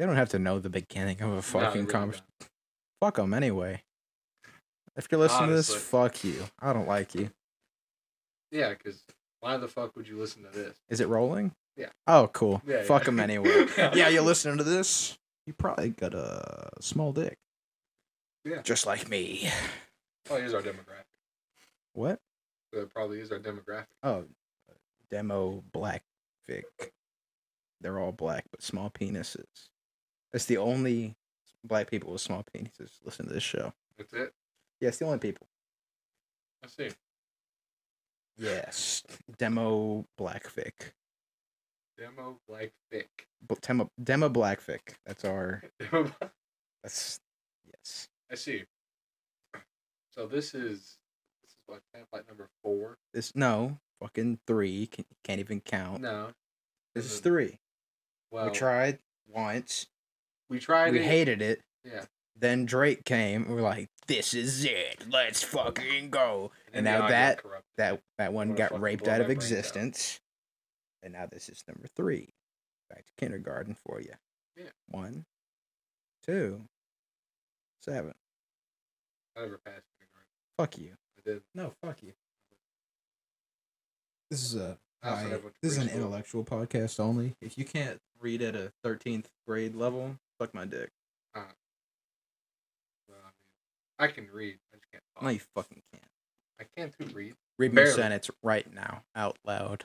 They don't have to know the beginning of a fucking really conversation. Fuck them anyway. If you're listening to this, fuck you. I don't like you. Yeah, because why the fuck would you listen to this? Is it rolling? Yeah. Oh, cool. Yeah, Fuck yeah. them anyway. yeah, you're listening to this. You probably got a small dick. Yeah. Just like me. Oh, here's our demographic. What? That probably is our demographic. Oh, demo black fic. They're all black but small penises. That's the only black people with small penises listen to this show. That's it. Yeah, it's the only people. I see. Yes, demo black fic. Demo like thick. B- Demo, demo black fic. That's our. That's yes. I see. So this is this is what template number four. This no fucking three. Can, can't even count. No. this is three. Well, we tried once. We tried it we it. hated it. Yeah. Then Drake came. and We're like, this is it. Let's fucking go. And the now that that that one got raped out of brains out. existence. And now this is number three. Back to kindergarten for you. Yeah. One, two, seven. I never passed kindergarten. Fuck you. I did. No, fuck you. This is a I also high- never went to this is an intellectual podcast only. If you can't read at a thirteenth grade level, fuck my dick. Uh, well, I mean, I can read. I just can't talk. No, you fucking can't. I can too read. Read me Barely. sentence right now, out loud.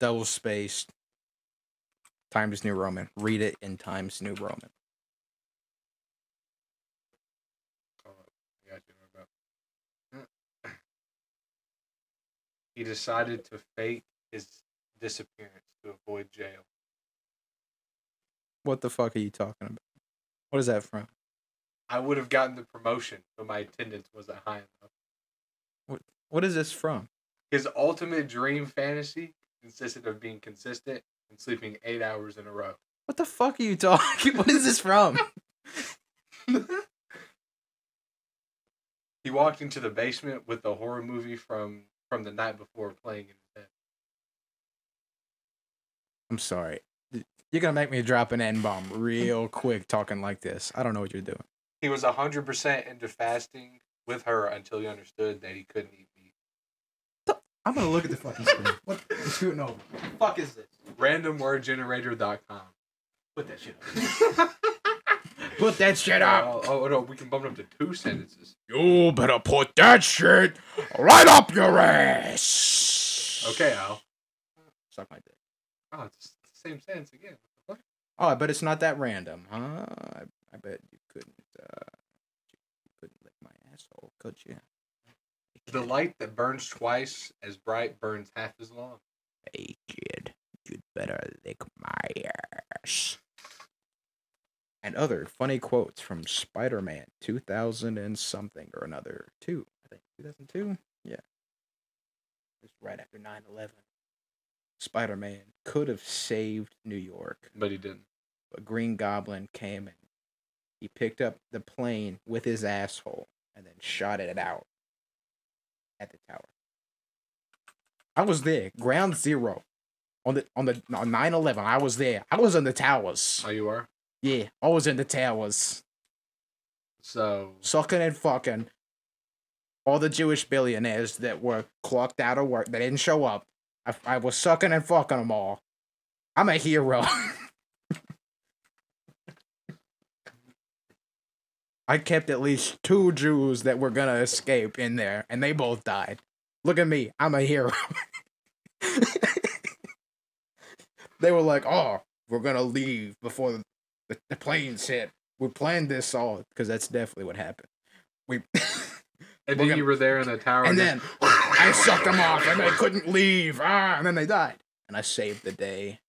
Double spaced. Times New Roman. Read it in Times New Roman. Oh, I got you. no doubt. He decided to fake his disappearance to avoid jail. What the fuck are you talking about? What is that from? I would have gotten the promotion, but my attendance wasn't high enough. What What is this from? His ultimate dream fantasy consisted of being consistent and sleeping eight hours in a row. What the fuck are you talking? What is this from? He walked into the basement with the horror movie from from the night before playing in his head. I'm sorry. You're gonna make me drop an N bomb real quick talking like this. I don't know what you're doing. He was hundred percent into fasting with her until he understood that he couldn't eat meat. I'm gonna look at the fucking screen. What? I'm scooting over. What the fuck is this? Randomwordgenerator.com. Put that shit up. Put that shit Oh, oh no, we can bump it up to two sentences. You better put that shit right up your ass. Okay, Al. Suck my dick. Oh, it's the same sentence again. What the fuck? Oh, I bet it's not that random, huh? I, I bet you couldn't. Uh, you couldn't lick my asshole, could you? The light that burns twice as bright burns half as long. Hey kid, you'd better lick my ass. And other funny quotes from Spider Man 2000 and something or another. Two, I think. 2002? Yeah. Just right after 9 11. Spider Man could have saved New York, But he didn't. but Green Goblin came and he picked up the plane with his asshole and then shot it out at the tower. I was there, ground zero. On the on the on 9-11, I was there. I was in the towers. Oh, you were? Yeah, I was in the towers. So, Sucking and fucking all the Jewish billionaires that were clocked out of work that didn't show up. I, I was sucking and fucking them all. I'm a hero. I kept at least two Jews that were gonna escape in there, and they both died. Look at me, I'm a hero. they were like, "Oh, we're gonna leave before the, the, planes hit." We planned this all because that's definitely what happened. We and then gonna- you were there in the tower. and just- then I sucked them off, and they couldn't leave. Ah, and then they died, and I saved the day.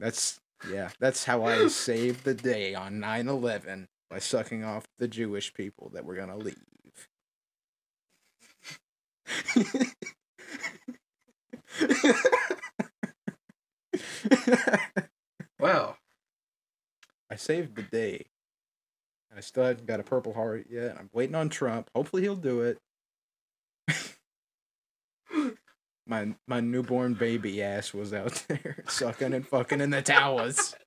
That's yeah, that's how I saved the day on 9-11 by sucking off the Jewish people that were gonna leave. well, I saved the day. I still haven't got a Purple Heart yet. I'm waiting on Trump. Hopefully he'll do it. My my newborn baby ass was out there sucking and fucking in the towers.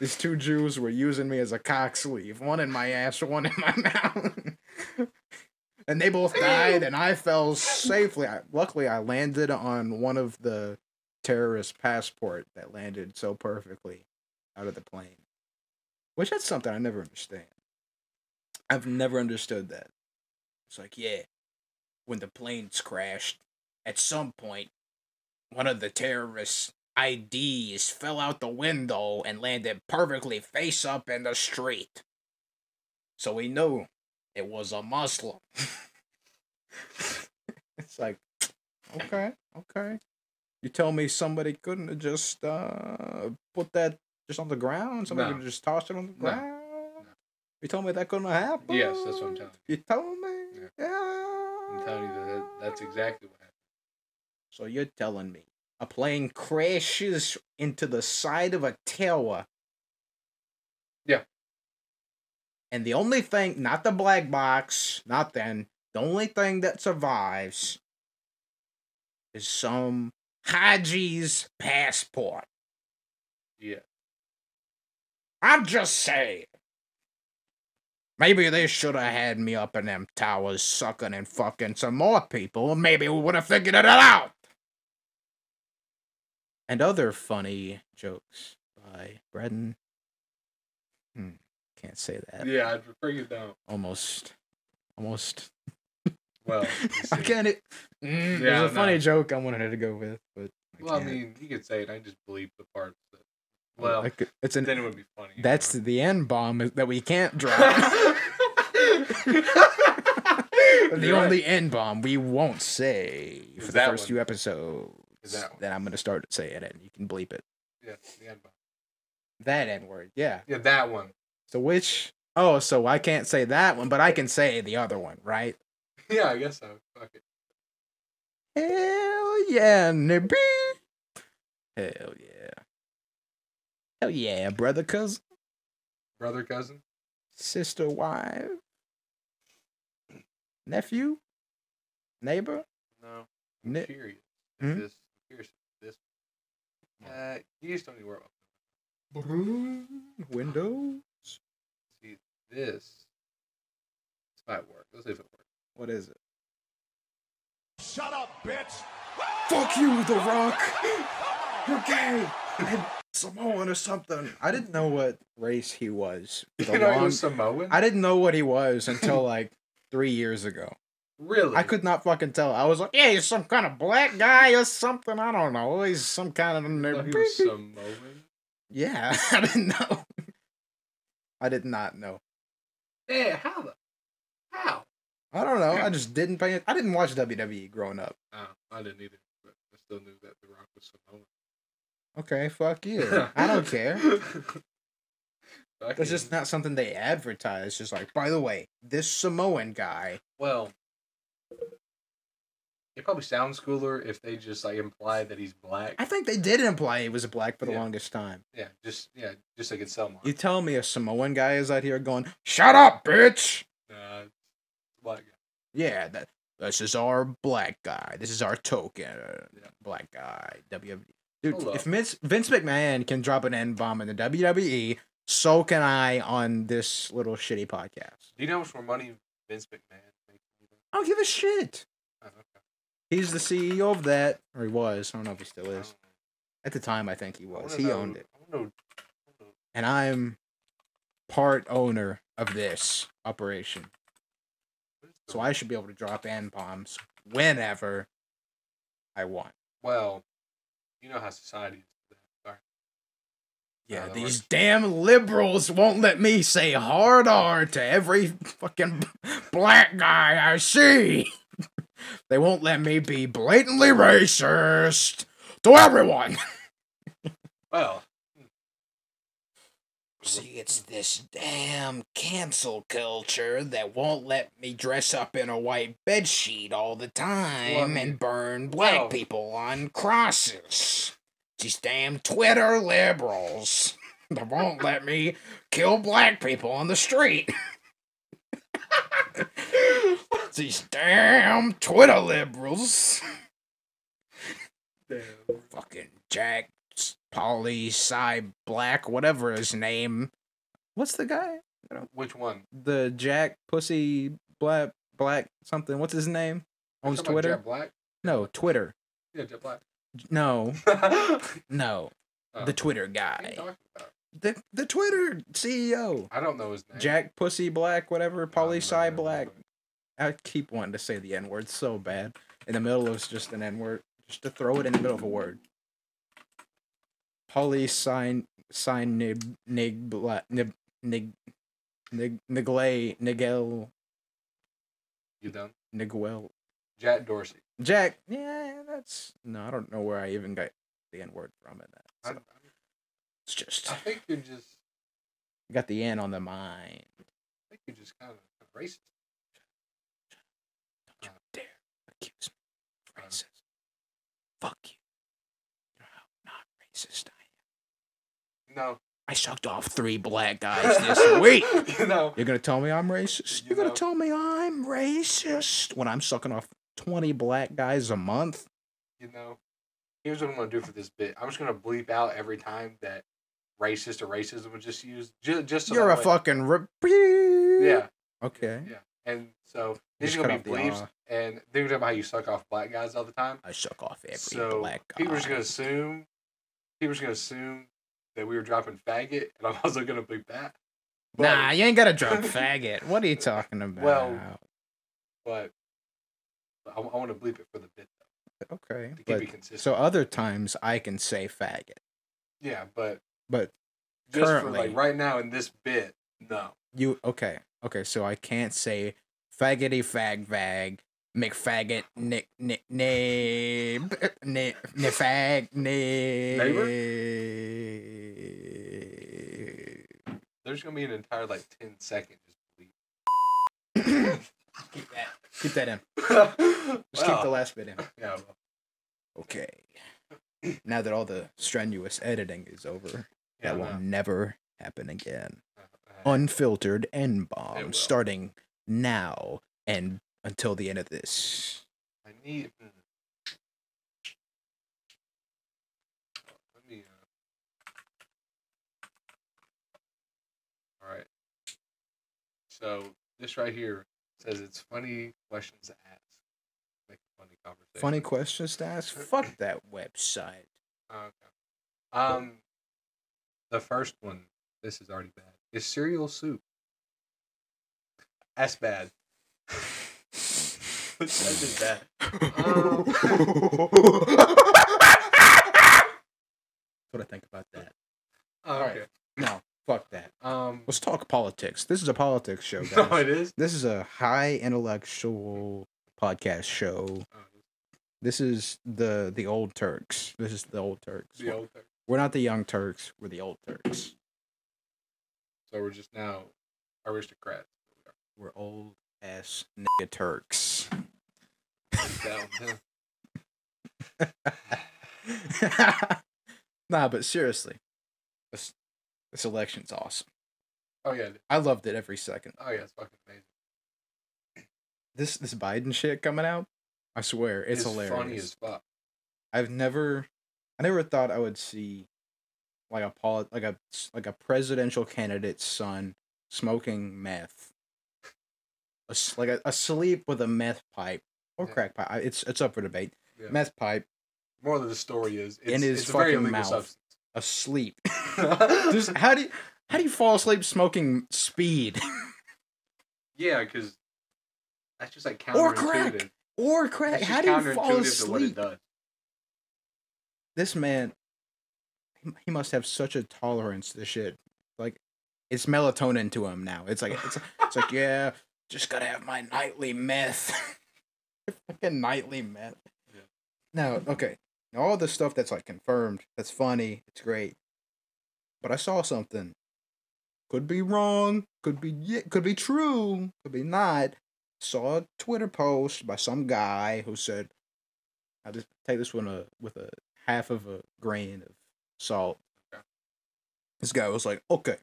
These two Jews were using me as a cock sleeve, one in my ass, one in my mouth. and they both died, and I fell safely. I, luckily, I landed on one of the terrorist passport that landed so perfectly out of the plane. Which that's something I never understand. I've never understood that. It's like, yeah, when the planes crashed, at some point, one of the terrorists' IDs fell out the window and landed perfectly face up in the street. So we knew it was a Muslim. it's like, okay, okay. You tell me somebody couldn't have just uh, put that just on the ground? Somebody No. could have just tossed it on the No. You told me that couldn't happen? Yes, that's what I'm telling you. told me? Yeah. Yeah. I'm telling you that, that that's exactly what happened. So you're telling me a plane crashes into the side of a tower. Yeah. And the only thing, not the black box, not then, the only thing that survives is some Haji's passport. Yeah. I'm just saying. Maybe they should have had me up in them towers sucking and fucking some more people, maybe we would have figured it out. And other funny jokes by Braden. Hmm, can't say that. Yeah, I'd prefer you don't. Almost, almost. Well, I can't. It, mm, Yeah, there's a funny joke I wanted to go with, but I Well, I can't. mean, you could say it. I just believe the parts that. Well, it's an. then it would be funny. That's the end bomb that we can't drop. the You're right. only N bomb we won't say Is for the first one. few episodes. Is that. Then I'm gonna start saying it, and you can bleep it. Yeah, the end bomb. That N word, yeah. Yeah, that one. So which? Oh, so I can't say that one, but I can say the other one, right? Yeah, I guess so. Fuck it. Hell yeah, nibby. Hell yeah. Hell yeah, brother, cousin, Brother, cousin. sister, wife, nephew, neighbor. No. I'm Ni- curious. Hmm? If this. I'm curious. If this. Uh, you just don't need to worry about. Window. See this. This might work. Let's see if it works. What is it? Shut up, bitch! Fuck you, The Rock. You're gay. Samoan or something. I didn't know what race he was. You know, he was Samoan. I didn't know what he was until like three years ago. really. I could not fucking tell. I was like, yeah, he's some kind of black guy or something. I don't know. He's some kind of. he was Samoan. Yeah, I didn't know. I did not know. Yeah, how the? How? I don't know. I just didn't pay. I didn't watch WWE growing up. Oh, I didn't either, but I still knew that The Rock was Samoan. Okay, fuck you. I don't care. Fucking- That's just not something they advertise. Just like, by the way, this Samoan guy. Well, it probably sounds cooler if they just like imply that he's black. I think they did imply he was black for the Yeah. longest time. Yeah, just yeah, just like it's Selma. You tell me a Samoan guy is out here going, "Shut up, bitch." It's black guy. Yeah, that this is our black guy. This is our token Yeah. black guy. WWE. Dude, Hold if. Vince, Vince McMahon can drop an N bomb in the WWE, so can I on this little shitty podcast. Do you know how much more money Vince McMahon makes? I don't give a shit. Oh, okay. He's the CEO of that, or he was. I don't know if he still is. At the time, I think he was. He know- owned it, I wanna I wanna and I'm part owner of this operation. what is the- So I should be able to drop N bombs whenever I want. well, you know how society is. Sorry. Yeah, uh, that these damn liberals won't let me say hard R to every fucking black guy I see. they won't let me be blatantly racist to everyone. Well, See, it's this damn cancel culture that won't let me dress up in a white bedsheet all the time Well, and burn black well- people on crosses. These damn Twitter liberals that won't let me kill black people on the street. These damn Twitter liberals. Damn. Fucking Jack, Polly, Cy, Black, whatever his name. What's the guy? Which one? The Jack Pussy Black Black something. What's his name? Owns Twitter. Black? No, Twitter. Yeah, Jet Black. No, no, oh. the Twitter what are you guy. The the Twitter CEO. I don't know his name. Jack Pussy Black, whatever. Polly Cy Black. I keep wanting to say the N word so bad. In the middle of just an N word. Just to throw it in the middle of a word. Polly sign sign nib nig black nib nig nig niglay nigel You done? niguel Jack Dorsey. Jack. Yeah, that's no. I don't know where I even got the N word from in that. I, So it's just I think you're just. got the N on the mind. I think you're just kind of racist. Don't you dare accuse me of Uh. Fuck you. You know how not racist I. No. I sucked off three black guys this week. you know. You're gonna tell me I'm racist? You You're gonna tell me I'm racist when I'm sucking off 20 black guys a month? You know. Here's what I'm gonna do for this bit. I'm just gonna bleep out every time that racist or racism was just used. Just, just so You're a way- fucking. Yeah. Okay. Yeah. And so these are gonna be off the bleeps, ah. and they're talking about how you suck off black guys all the time. I suck off every so black guy. people are just gonna assume, people are just gonna assume that we were dropping faggot, and I'm also gonna bleep that. But, Nah, you ain't gotta drop faggot. What are you talking about? Well, but I, I want to bleep it for the bit though, okay. But, so other times I can say faggot. yeah, but But just for Currently. like right now in this bit, no. You okay? Okay, so I can't say faggity fag vag McFaggot nick nick nib nick nifag nib. There's gonna be an entire like 10 second just bleep. Keep that. Keep that in. Just Just keep the last bit in. Yeah, well, Okay. Now that all the strenuous editing is over, yeah, that will no. never happen again. Uh, Unfiltered N bomb starting now and until the end of this. I need. mm. Let me. Uh... All right. So this right here says it's funny questions to ask. Make a funny conversation. Funny questions to ask? Fuck that website. Okay. Um, the first one. This is already bad. Is cereal soup? That's bad. That's just bad. Um, what I think about that. Oh, Alright. okay. No, fuck that. Um. Let's talk politics. This is a politics show, No, it is. this is a high intellectual podcast show. Oh, This is the the old Turks. This is the old Turks. the old thing. We're not the young Turks. We're the old Turks. So we're just now aristocrats. We're old ass nigga Turks. Nah, but seriously, this this election's awesome. oh yeah. I loved it every second. Oh yeah. It's fucking amazing. This this Biden shit coming out, I swear, it's, hilarious. funny as fuck. I've never, I never thought I would see, like a poli- like a like a presidential candidate's son smoking meth, Like a, asleep with a meth pipe or Yeah. crack pipe. It's it's up for debate. Yeah. Meth pipe More than the story is it's, In his it's a very fucking mouth. asleep. Just how do you, how do you fall asleep smoking speed yeah, because that's just like Or crack. or crack? How do you fall counterintuitive to what it asleep? This man, he, he must have such a tolerance to shit. Like, it's melatonin to him now. It's like it's, it's like yeah, just gotta have my nightly meth. Fucking nightly meth. Yeah. Now, okay, now all the stuff that's like confirmed, that's funny, it's great. But I saw something. Could be wrong. Could be yeah, could be true. Could be not. Saw a Twitter post by some guy who said, "I just take this one a, with a half of a grain of salt." Okay. This guy was like, "Okay,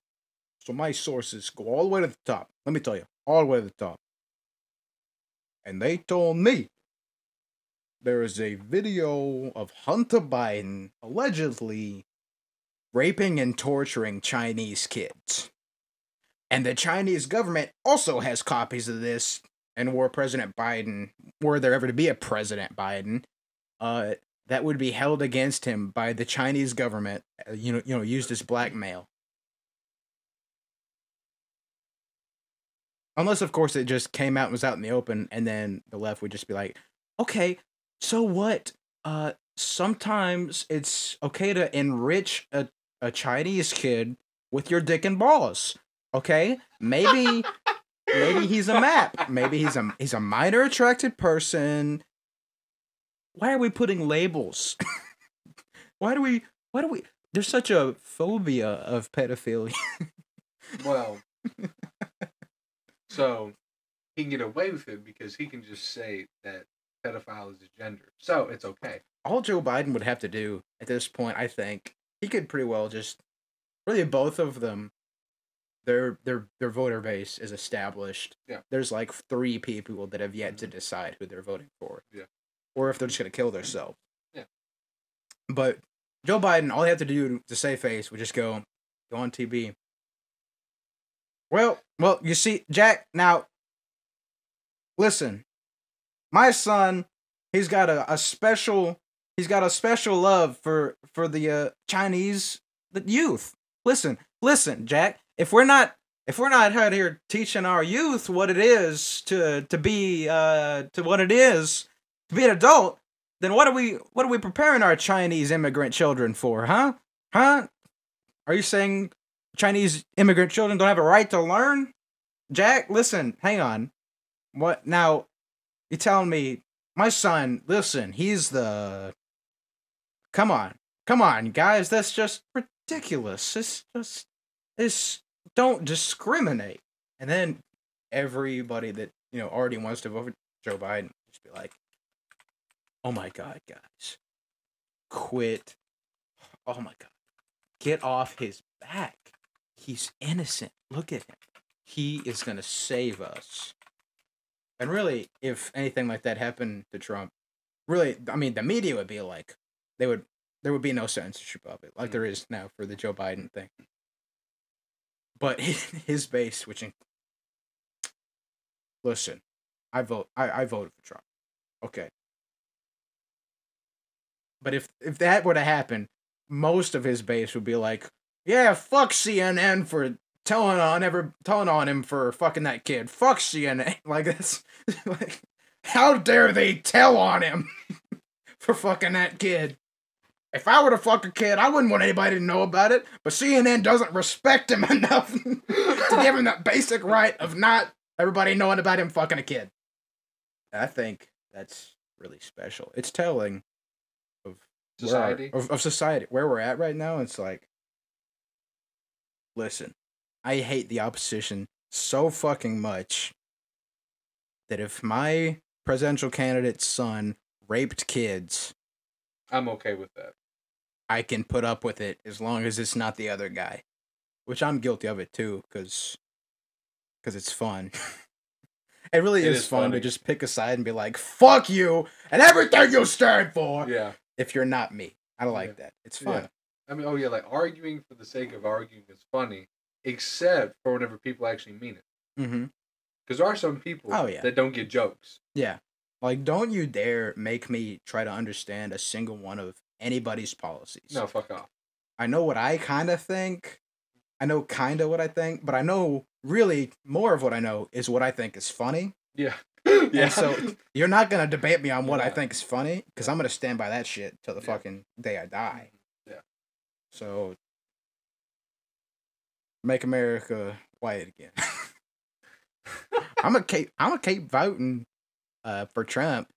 so my sources go all the way to the top. Let me tell you, all the way to the top." And they told me there is a video of Hunter Biden allegedly raping and torturing Chinese kids. And the Chinese government also has copies of this. And were President Biden, were there ever to be a President Biden, uh, that would be held against him by the Chinese government, uh, you know, you know, used as blackmail. Unless, of course, it just came out and was out in the open, and then the left would just be like, "Okay, so what? Uh, sometimes it's okay to enrich a, a Chinese kid with your dick and balls. Okay, maybe maybe he's a map. Maybe he's a he's a minor attracted person. Why are we putting labels? why do we why do we there's such a phobia of pedophilia. Well, so he can get away with it because he can just say that pedophile is a gender. So it's okay. All Joe Biden would have to do at this point, I think, he could pretty well just really both of them their their their voter base is established. Yeah. There's like three people that have yet to mm-hmm. decide who they're voting for. Yeah. Or if they're just gonna kill themselves. Yeah. But Joe Biden, all he had to do to save face would just go go on TV. Well, well, you see, Jack, now listen. My son, he's got a, a special he's got a special love for for the uh, Chinese youth. Listen, listen, Jack. If we're not if we're not out here teaching our youth what it is to to be uh to what it is to be an adult, then what are we what are we preparing our Chinese immigrant children for, huh? Huh? Are you saying Chinese immigrant children don't have a right to learn? Jack, listen, hang on. What now? You telling me my son? Listen, he's the. Come on, come on, guys. That's just ridiculous. It's just it's don't discriminate. And then everybody that you know already wants to vote for Joe Biden just be like, "Oh my god, guys, quit! Oh my god, get off his back. He's innocent. Look at him. He is gonna save us." And really, if anything like that happened to Trump, really, I mean, the media would be like, they would, there would be no censorship of it, like Mm. there is now for the Joe Biden thing. But his base, which, in- listen, I vote, I, I voted for Trump. Okay. But if if that were to happen, most of his base would be like, "Yeah, fuck CNN for telling on ever telling on him for fucking that kid. Fuck CNN." Like this. like, how dare they tell on him for fucking that kid? If I were to fuck a kid, I wouldn't want anybody to know about it. But CNN doesn't respect him enough to give him that basic right of not everybody knowing about him fucking a kid. I think that's really special. It's telling of where Society. of, of society where we're at right now. It's like, listen, I hate the opposition so fucking much that if my presidential candidate's son raped kids, I'm okay with that. I can put up with it as long as it's not the other guy, which I'm guilty of it too, because because it's fun. it really It is, is fun to just pick a side and be like, "Fuck you" and everything you stand for. Yeah. If you're not me, I don't like Yeah. that. It's Yeah. I mean, oh yeah, like arguing for the sake of arguing is funny, except for whenever people actually mean it. Mm-hmm. Because there are some people Oh, yeah. that don't get jokes. Yeah. Like, don't you dare make me try to understand a single one of anybody's policies. No, fuck off. I know what I kind of think. I know kind of what I think, but I know really more of what I know is what I think is funny. Yeah. yeah. And so you're not gonna debate me on what I think is funny because I'm gonna stand by that shit till the Yeah. fucking day I die. So make America white again. I'm gonna keep I'm gonna keep voting uh for Trump.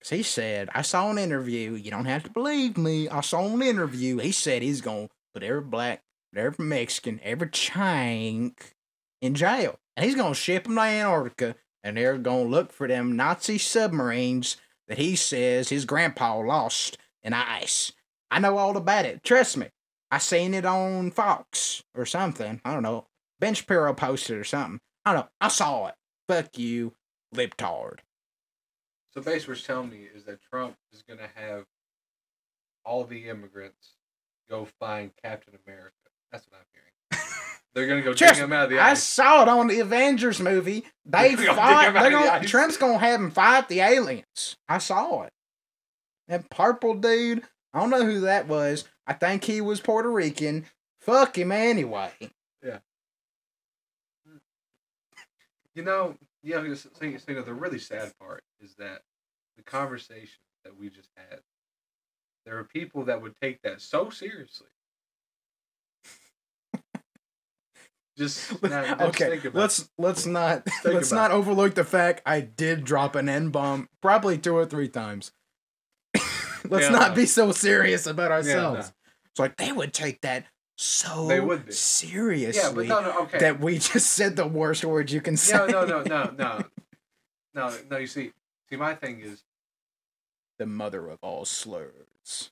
'Cause he said I saw an interview. You don't have to believe me. I saw an interview. He said he's gonna put every black, every Mexican, every chink in jail, and he's gonna ship them to Antarctica, and they're gonna look for them Nazi submarines that he says his grandpa lost in ice. I know all about it. Trust me. I seen it on Fox or something. I don't know. Ben Shapiro posted or something. I don't know. I saw it. Fuck you, libtard. So basically, what you're telling me is that Trump is gonna have all the immigrants go find Captain America. That's what I'm hearing. They're gonna go Just- dig him out of the I saw it on the Avengers movie. They They're gonna 'em out They're gonna, ice. Trump's gonna have him fight the aliens. I saw it. That purple dude. I don't know who that was. I think he was Puerto Rican. Fuck him anyway. Yeah. You know, yeah. I was saying, saying the really sad part is that the conversation that we just had. There are people that would take that so seriously. Just now, okay, let's let's not let's not overlook the fact I did drop an N bomb probably two or three times. Let's Yeah, not be so serious about no. ourselves. It's like they would take that so They would be. seriously Yeah, but no, no, okay. that we just said the worst words you can say. no, no, no, no, no, no, no. You see, see, my thing is, the mother of all slurs.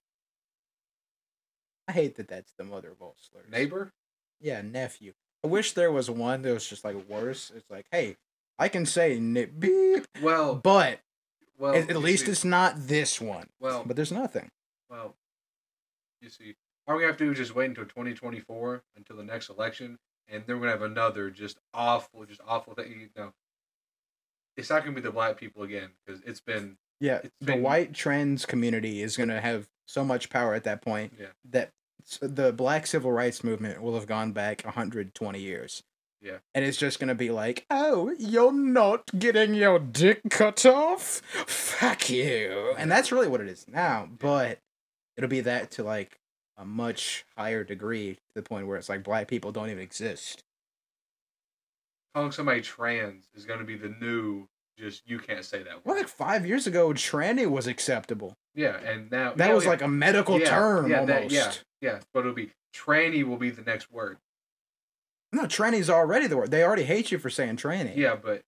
I hate that that's the mother of all slurs. neighbor. Yeah, nephew. I wish there was one that was just like worse. It's like, hey, I can say nip beep, Well, but well, at, at least see, it's not this one. well, But there's nothing. well. You see, all we have to do is just wait until 2024 until the next election, and then we're gonna have another just awful, just awful thing. You know, it's not gonna be the black people again because it's been Yeah, It's the been- white trans community is going to have so much power at that point Yeah. that the black civil rights movement will have gone back 120 years. Yeah. And it's just going to be like, oh, you're not getting your dick cut off? Fuck you. And that's really what it is now. But it'll be that to like a much higher degree to the point where it's like black people don't even exist. calling somebody trans is gonna be the new. Just you can't say that Well, like five years ago, tranny was acceptable. Yeah, and now That yeah, was yeah. like a medical Yeah, term yeah, almost. that- yeah, yeah, but it'll be tranny will be the next word. No, tranny's already the word. They already hate you for saying tranny. Yeah, but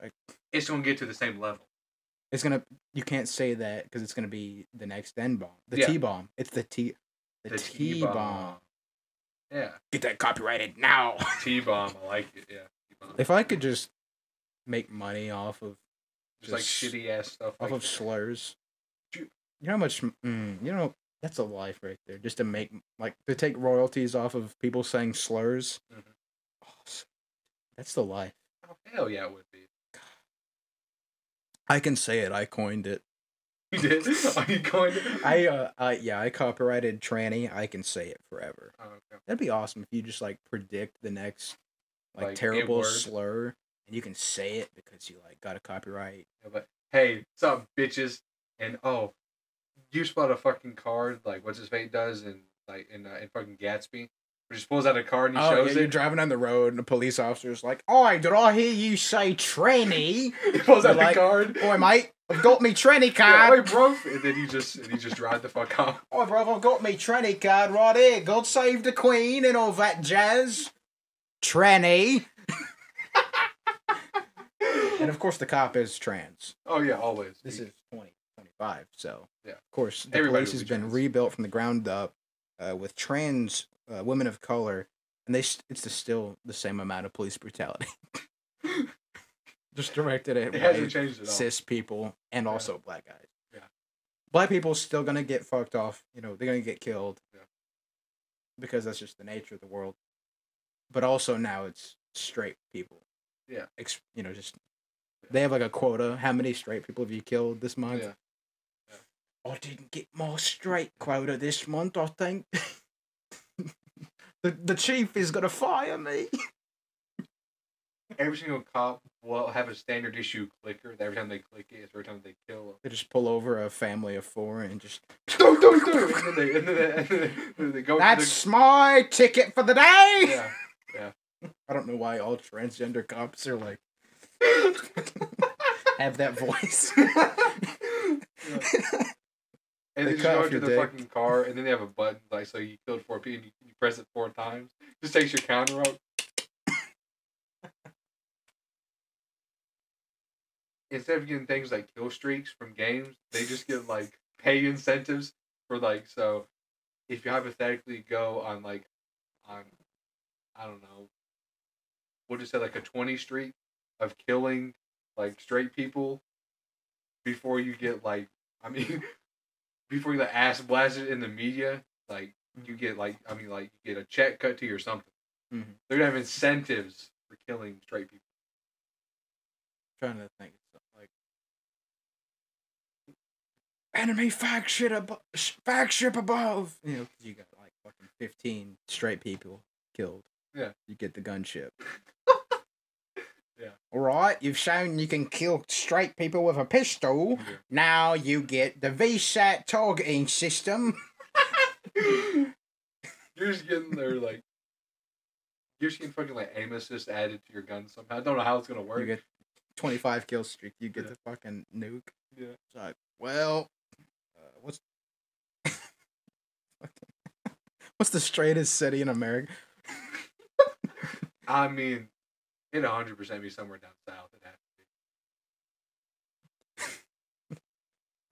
Like- it's gonna get to the same level. It's gonna. You can't say that because it's gonna be the next N bomb, the Yeah. T bomb. It's the T, the, The T bomb. Yeah, Get that copyrighted now. T bomb. I like it. Yeah, T-bomb. if I could just make money off of just like shitty ass stuff. off Like of slurs, you know how much? Mm, you know that's a life right there. Just to make like to take royalties off of people saying slurs. Mhm. Oh, that's the life. oh, hell yeah, it would be. I can say it. I coined it. You did? Are you going to? I uh, I yeah, I copyrighted tranny. I can say it forever. Oh, okay. That'd be awesome if you just like predict the next like, Like, terrible slur and you can say it because you like got a copyright. Yeah, but hey, what's up, bitches? And oh, you spot a fucking card like what's his face does in like in uh, in fucking Gatsby, he just pulls out a card and he oh, shows yeah, you're it. driving down the road and a police officer's like, "Oi, did I hear you say tranny? he pulls out You're like, the card. Oi, mate, I've got me tranny Yeah, card. wait, bro. And then he just and he just drive the fuck off. Oi, bro, I've got me tranny card right here. God save the Queen and all that jazz. Tranny." and of course, the cop is trans. Oh yeah, always. This is 2025, so Yeah. Of course, the Everybody police has be been trans. rebuilt from the ground up uh, with trans uh, women of color, and they st- it's still the same amount of police brutality. Just directed at it hasn't white, changed at cis people and Yeah. also black guys. Yeah. Black people still gonna get fucked off. You know, they're gonna get killed. Yeah. Because that's just the nature of the world. But also now it's straight people. Yeah. Ex- you know, just they have like a quota. How many straight people have you killed this month? Yeah. I didn't get my straight quota this month, I think. the the chief is gonna fire me. Every single cop will have a standard issue clicker. that Every time they click it, it's every time they kill. Them. They just pull over a family of four and just Do do do. And then they and then they, and then they go. to That's my ticket for the day. the, yeah. I don't know why all transgender cops are like have that voice. And They they just go into your the dick. fucking car, and then they have a button like so you killed four people, and you, you press it four times. Just takes your counter up. Instead of getting things like kill streaks from games, they just get like pay incentives for like so. If you hypothetically go on like on, I don't know, we'll just say like a twenty streak of killing like straight people, before you get like, I mean, before you get ass blasted in the media, like you get like, I mean, like you get a check cut to you or something. Mhm. They're gonna have incentives for killing straight people. trying to think. of something Like enemy fact shit above, fact ship above. You know, you got like fucking fifteen straight people killed. Yeah. you get the gunship. Yeah. All right, you've shown you can kill straight people with a pistol. Yeah. Now you get the VSAT targeting system. You're just getting there like. You're just getting fucking like aim assist added to your gun somehow. I don't know how it's gonna You work. get twenty five kill streak. You get Yeah. the fucking nuke. Yeah. It's like, well, uh, what's what's the straightest city in America? I mean, it'd hundred percent be somewhere down south. It'd have to be.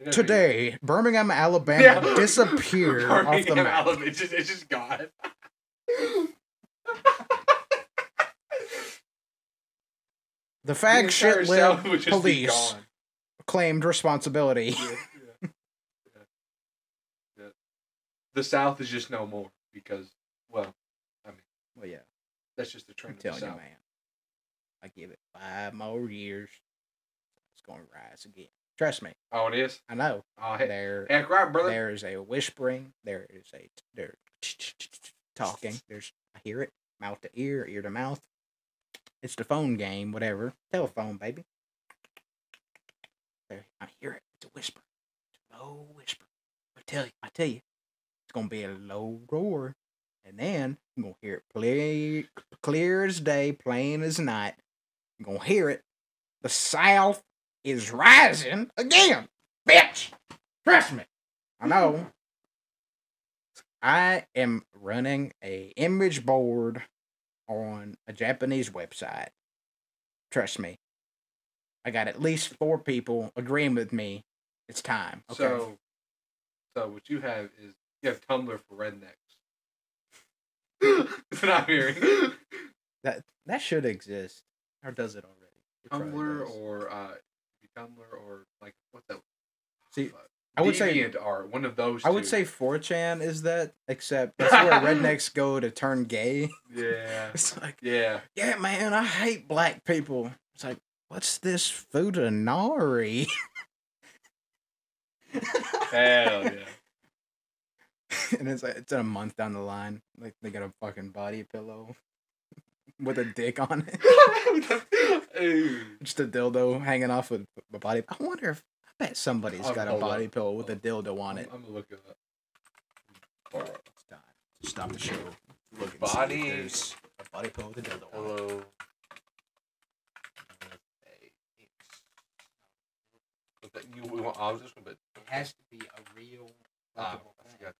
It'd have to be- Today, Birmingham, Alabama Yeah. disappeared off the Birmingham, map. Alabama, It's just, it's just gone. The The fag shit South lib would just be police claimed responsibility. Yeah, yeah, yeah, yeah. The South is just no more because, well, I mean, Well, yeah, that's just the I'm trend the telling you, man. I give it five more years. It's going to rise again. Trust me, Oh, it is. I know. Oh, heck, There, heck right, brother. there is a whispering. There is a there talking. There's I hear it mouth to ear, ear to mouth. It's the phone game, whatever. Telephone, baby. There, I hear it. It's a whisper. It's a low whisper. I tell you, I tell you, it's gonna be a low roar, and then you're gonna hear it play clear as day, plain as night. You're gonna hear it. The South is rising again, bitch. Trust me. I know. I am running a image board on a Japanese website. Trust me. I got at least four people agreeing with me. It's time. Okay. So, so what you have is you have Tumblr for rednecks. What I'm hearing. that that should exist. Or does it already? It Tumblr or uh, Tumblr or like what's that? See, Fuck. I would say art. One of those. I would say 4chan is that, except that's where rednecks go to turn gay. Yeah. It's like, Yeah. yeah, man, I hate black people. It's like, what's this Futanari? Hell yeah. and it's like it's a month down the line. Like they got a fucking body pillow with a dick on it. Just a dildo hanging off with a body. I wonder if I bet somebody's Oh, got a body up. pillow with a dildo on I'm, it. I'm gonna look it up. It's. Stop the show. Look and see if Body- there's a body pillow with a dildo on it. Hello. You, want, I was just gonna, but It has to be a real ah, fuckable I thing. forgot.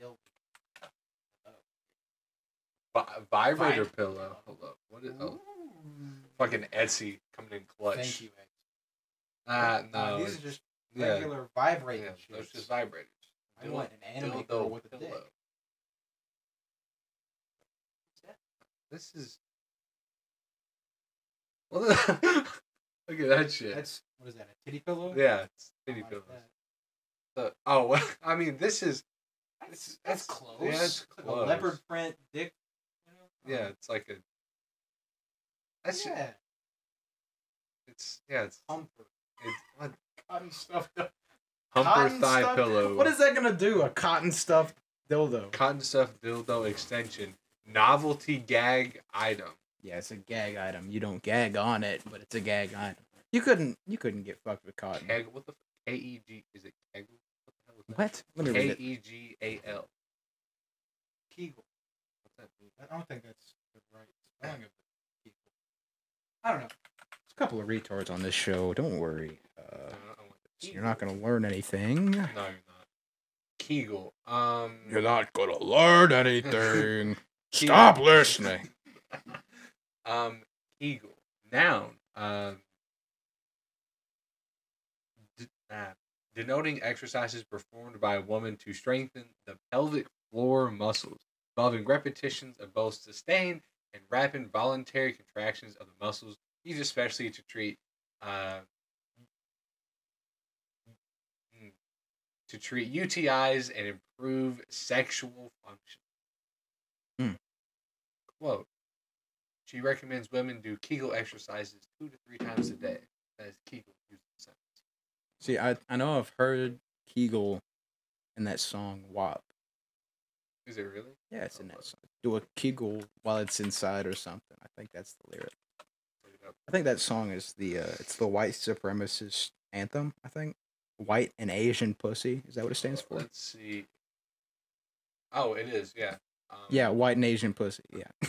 Dildo. Vi- vibrator Vib- pillow. Hold up. What is? Oh, fucking Etsy coming in clutch. Thank you. Ed. Ah, Uh, no. these are just yeah, regular vibrating yeah, shit. those just vibrators. I want an anime Dildo girl with a pillow. dick. This is. What Look at that shit. That's what is that? A titty pillow? yeah, it's titty like pillows. The- oh, well, I mean, this is. That's, That's- that's close. yeah, it's Like. A leopard print dick. you know? Yeah, it's like a. That's yeah. it's yeah it's Humper. it's what Cotton stuffed. humper Cotton thigh stuffed- pillow. What is that gonna do? A cotton stuffed dildo. cotton stuffed dildo extension novelty gag item? Yeah, it's a gag item. You don't gag on it, but it's a gag item. You couldn't. You couldn't get fucked with cotton. Keg, what the f- K E G is it kegel? What the hell is that? What? Let me K read it. E G A L. Kegel. What's that mean? I don't think that's the right spelling of the Kegel. I don't know. There's a couple of retards on this show. Don't worry. Uh, I don't know, I want the you're not gonna learn anything. No, you're not. Kegel. Um. You're not gonna learn anything. Stop listening. um, Kegel. Noun. Um. d- uh, denoting exercises performed by a woman to strengthen the pelvic floor muscles, involving repetitions of both sustained and rapid voluntary contractions of the muscles, used especially to treat uh, to treat UTIs and improve sexual function. Hmm. Quote She recommends women do Kegel exercises two to three times a day. That is Kegel used in the sentence. See, I I know I've heard Kegel in that song WAP. Is it really? Yeah, it's in that song. Do a Kegel while it's inside or something. I think that's the lyric. Look it up. I think that song is the uh it's the white supremacist anthem, I think. White and Asian pussy. Is that what it stands for? Let's see. Oh, it is. Yeah. Um, Yeah, white and Asian pussy. Yeah.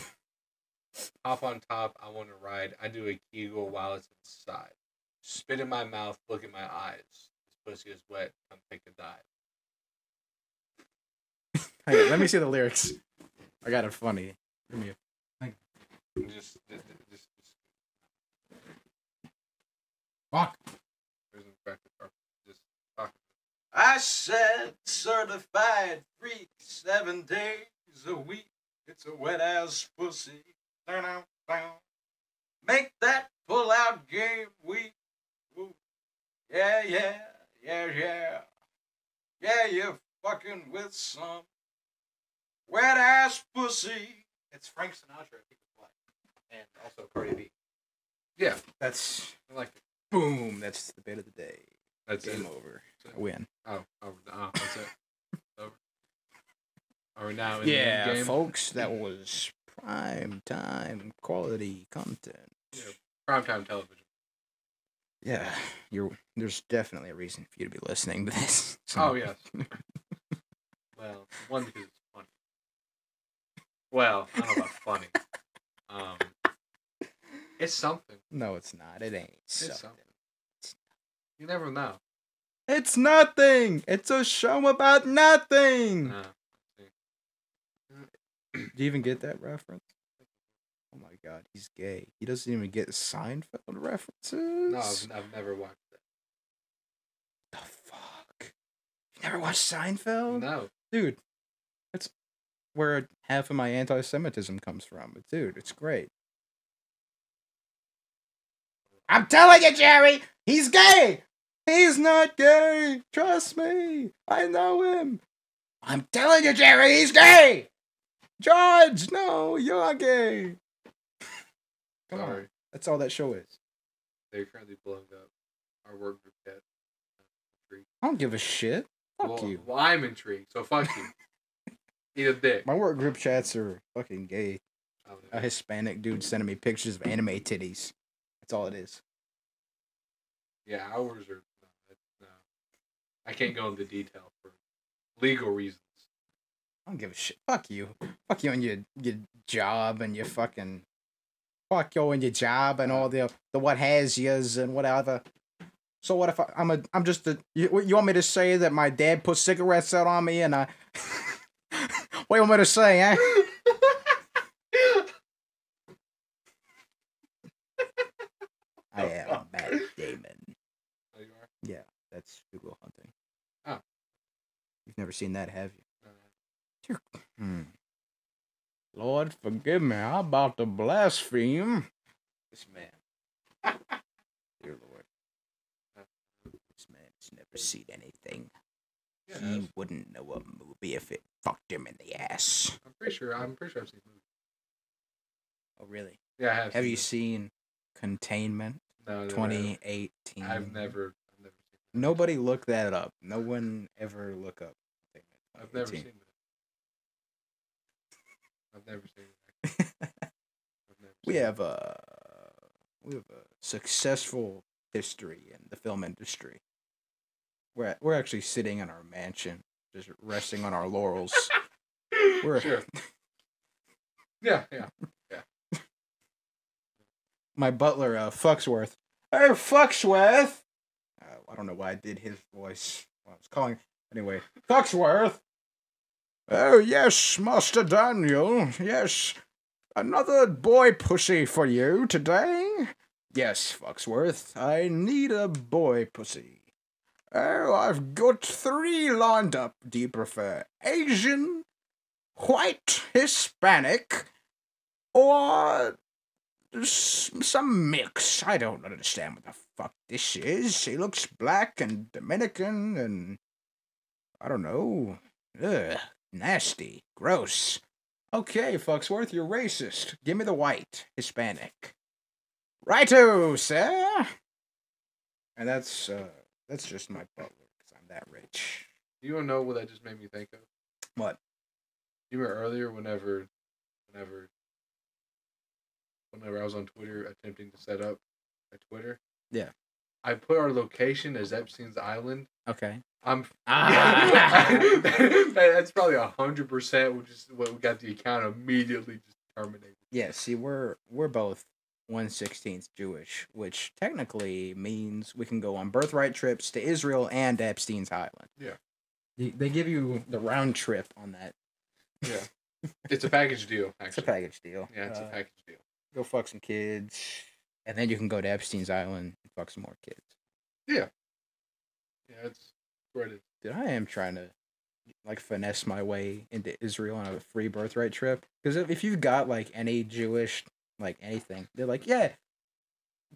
Hop on top. I want to ride. I do a Kegel while it's inside. Spit in my mouth. Look at my eyes. This pussy is wet. Come take a dive. Hang on, let me see the lyrics. I got it funny. Give me a Just, just, just, just fuck. there's no practice. or Just talk. I said certified freak seven days a week. It's a wet ass pussy. Make that pull out game weak. Woo. Yeah, yeah, yeah, yeah. Yeah, you're fucking with some wet ass pussy. It's Frank Sinatra. People play. And also Cardi B. Yeah, that's I like it. boom. That's the bit of the day. That's Game it. over. That's I win. Oh, oh, oh, that's it. Over. Are we now in the Yeah, game? folks, that was prime time quality content. Yeah. Primetime television. Yeah, you're. There's definitely a reason for you to be listening to this. Oh yes. well, one because it's. Well, I don't know about funny. Um, it's something. No, it's not. It ain't. It's something. something. You never know. It's nothing. It's a show about nothing. No. Do you even get that reference? Oh my god, he's gay. He doesn't even get Seinfeld references. No, I've, I've never watched it. the fuck. You never watched Seinfeld? No. dude, it's where half of my anti-Semitism comes from. But dude, it's great. I'm telling you, Jerry, he's gay. He's not gay. Trust me, I know him. I'm telling you, Jerry, he's gay. George, no, you're gay. Come Sorry. on, that's all that show is. They're currently blowing up our work group chat. I don't give a shit. Fuck well, you. Well, I'm intrigued, so fuck you. Eat a dick. My work group chats are fucking gay. Oh, a Hispanic dude sending me pictures of anime titties. That's all it is. Yeah, ours are no, no. I can't go into detail for legal reasons. I don't give a shit. Fuck you. Fuck you and your your job and your fucking fuck you and your job and all the the what has yous and whatever. So what if I, I'm a I'm just a you, you want me to say that my dad put cigarettes out on me and I what you want me to say, eh? I am Matt Damon. Oh, you are? Yeah, that's Good Will Hunting. Oh. You've never seen that, have you? No, Hmm. Lord, forgive me. I'm about to blaspheme. This man. Dear Lord. This man has never seen anything. Yeah, he wouldn't know a movie if it fucked him in the ass. I'm pretty sure. I'm pretty sure I've seen movies. Oh, really? Yeah, I have. Have seen you it. seen Containment No, no, no, 2018? I've never. I've never. Nobody look that up. No one ever look up. I've never 2018. seen it. I've never seen it. I've never we seen it. have a we have a successful history in the film industry. We're we're actually sitting in our mansion, just resting on our laurels. We're sure. Yeah, yeah. yeah. my butler, uh, Fucksworth. Hey, Fucksworth. Uh, I don't know why I did his voice. I was calling anyway. Fucksworth. Oh yes, Master Daniel. Yes, another boy pussy for you today. Yes, Foxworth. I need a boy pussy. Oh, I've got three lined up. Do you prefer Asian, white, Hispanic, or some mix? I don't understand what the fuck this is. She looks black and Dominican and I don't know. Ugh, nasty, gross. Okay, Foxworth, you're racist. Give me the white Hispanic. Righto, sir. And that's uh that's just my butler because I'm that rich. You don't know what that just made me think of. What? You remember earlier, whenever, whenever, whenever I was on Twitter attempting to set up a Twitter. Yeah. I put our location as Epstein's Island. Okay. I'm. Ah. That's probably a hundred percent. Which is what we got the account immediately just terminated. Yeah, see, we're we're both one sixteenth Jewish, which technically means we can go on birthright trips to Israel and Epstein's Island. Yeah. They, they give you the round trip on that. Yeah. It's a package deal. Actually. It's a package deal. Yeah, it's a Uh, package deal. Go fuck some kids, and then you can go to Epstein's Island and fuck some more kids. Yeah, yeah, it's is. Dude, I am trying to like finesse my way into Israel on a free birthright trip. Because if, if you've got like any Jewish like anything, they're like, yeah,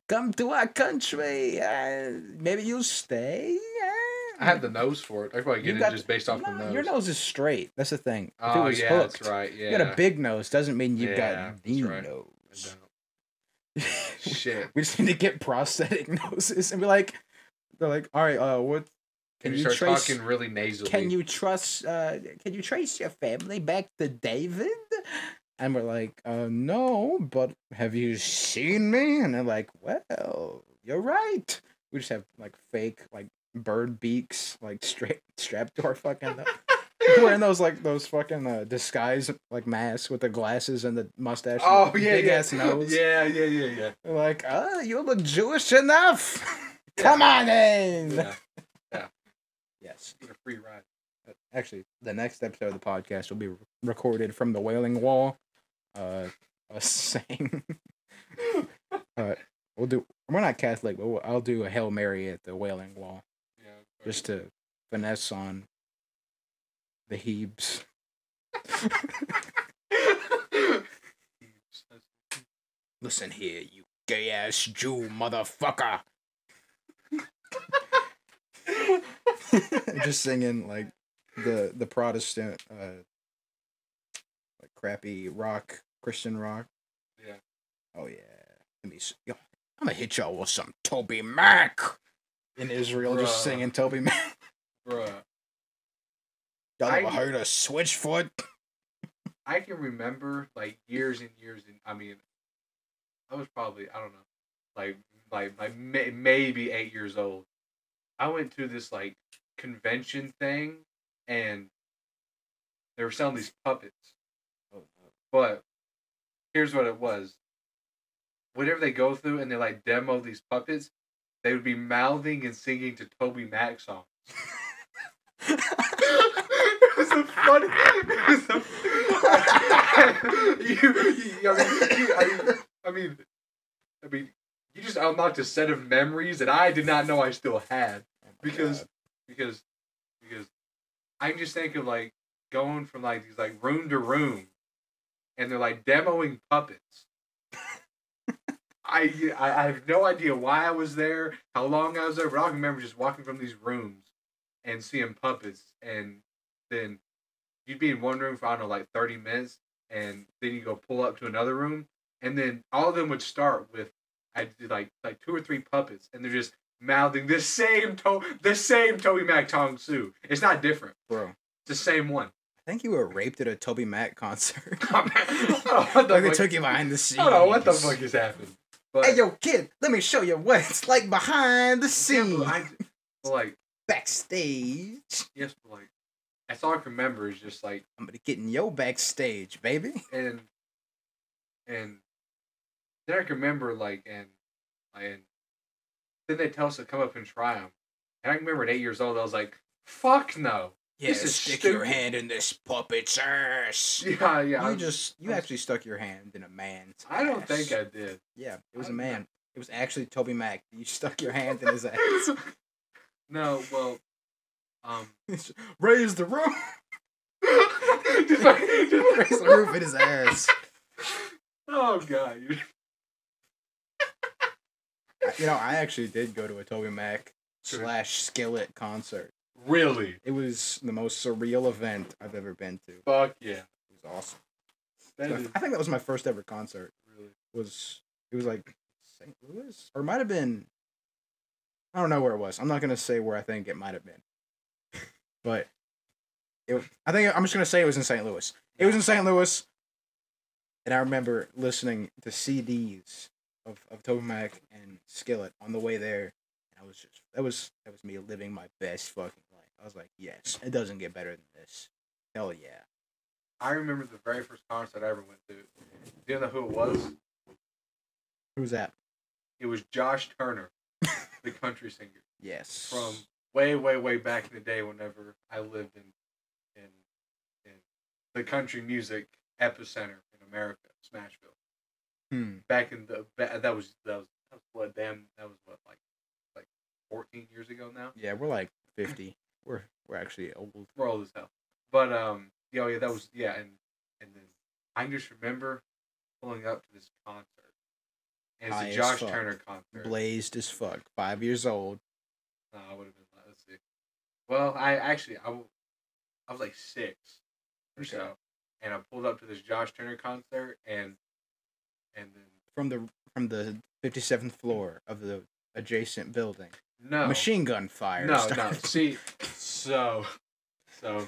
come to our country. Uh, maybe you'll stay. uh." I have the nose for it. I probably get it just based off the nose. Your nose is straight. That's the thing. If Oh it was yeah, hooked, that's right. Yeah, you got a big nose. Doesn't mean you've Yeah, got the right. Nose. Shit. we just need to get prosthetic noses and be like, they're like, all right, uh, what? Can Can you you start trace? talking really nasally? Can you trust? Uh, can you trace your family back to David? And we're like, uh, no, but have you seen me? And they're like, well, you're right. We just have like fake like bird beaks like straight strapped to our fucking. Wearing those like those fucking uh, disguise like masks with the glasses and the mustache. Oh the yeah, big yeah. ass nose. Yeah, yeah, yeah, yeah. They're like, oh, you look Jewish enough. Come on in. Yeah, Yes. get a free ride. Actually, the next episode of the podcast will be recorded from the Wailing Wall. Uh, us saying, uh, we'll do. We're not Catholic, but we'll, I'll do a Hail Mary at the Wailing Wall Yeah, just to finesse on the Hebes. Listen here, you gay ass Jew motherfucker. just singing like the the Protestant uh crappy rock, Christian rock. Yeah. Oh yeah. Let me s- yo, I'm gonna hit y'all with some Toby Mac in Israel just singing Toby Mac. Bruh. Y'all ever I- heard of Switchfoot? I can remember like years and years and I mean I was probably I don't know like like like may, maybe 8 years old. I went to this like convention thing and they were selling these puppets. But here's what it was. Whenever they go through and they like demo these puppets, they would be mouthing and singing to Toby Mac songs. it was a funny. It was a, you, you, I, mean, you, I, mean, I mean, I mean, you just unlocked a set of memories that I did not know I still had because because because I can just think of like going from like these like room to room, and they're like demoing puppets. I, I I have no idea why I was there, how long I was there, but I can remember just walking from these rooms and seeing puppets, and then you'd be in one room for I don't know like thirty minutes, and then you go pull up to another room, and then all of them would start with I did like like two or three puppets, and they're just mouthing the same to the same Toby Mac Tong Su. It's not different. Bro, It's the same one. I think you were raped at a Toby Mac concert. Oh. I don't know what the like they fuck- took you behind the scenes. I don't know what the fuck is happening. But Hey yo, kid, let me show you what it's like behind the yeah, scenes. I, but like Backstage. yes, but like that's all I can remember is just like I'm gonna get in your backstage, baby. and and then I can remember like and and then they tell us to come up and try them. And I can remember at eight years old, I was like, "Fuck no!" Yeah, This is stick your hand in this puppet's ass. Yeah, yeah. you I'm- just you I'm- actually stuck your hand in a man's. I don't ass. think I did. Yeah, it was I a don't know. man. It was actually Toby Mac. You stuck your hand in his ass. no, well, um, Raise the roof. just like, just Raise the roof in his ass. Oh god, you- You know, I actually did go to a Toby Mac slash Skillet concert. Really? It was the most surreal event I've ever been to. Fuck yeah. It was awesome. That I think that was my first ever concert. really. Was it was like St. Louis or it might have been. I don't know where it was. I'm not gonna say where I think it might have been, but it. I think I'm just gonna say it was in St. Louis. It was in St. Louis, and I remember listening to CDs of of Toby Mac and Skillet on the way there. And I was just that was that was me living my best fucking. I was like, yes, it doesn't get better than this. Hell yeah. I remember the very first concert I ever went to. Do you know who it was? Who's that? It was Josh Turner, the country singer Yes. from way, way, way back in the day. Whenever I lived in, in, in the country music epicenter in America, Smashville. Hmm. Back in the that was that was, that was what damn that was what like like fourteen years ago now. Yeah, we're like fifty. We're we're actually old. We're old as hell. But um, yeah, yeah, that was yeah, and and then I just remember pulling up to this concert. And it's as a Josh fuck. Turner concert. Blazed as fuck. Five years old. No, I would have been. Let's see. Well, I actually I was like six or Okay. so, and I pulled up to this Josh Turner concert, and and then From the from the fifty seventh floor of the adjacent building. no Machine gun fire. No, no. See, so, so,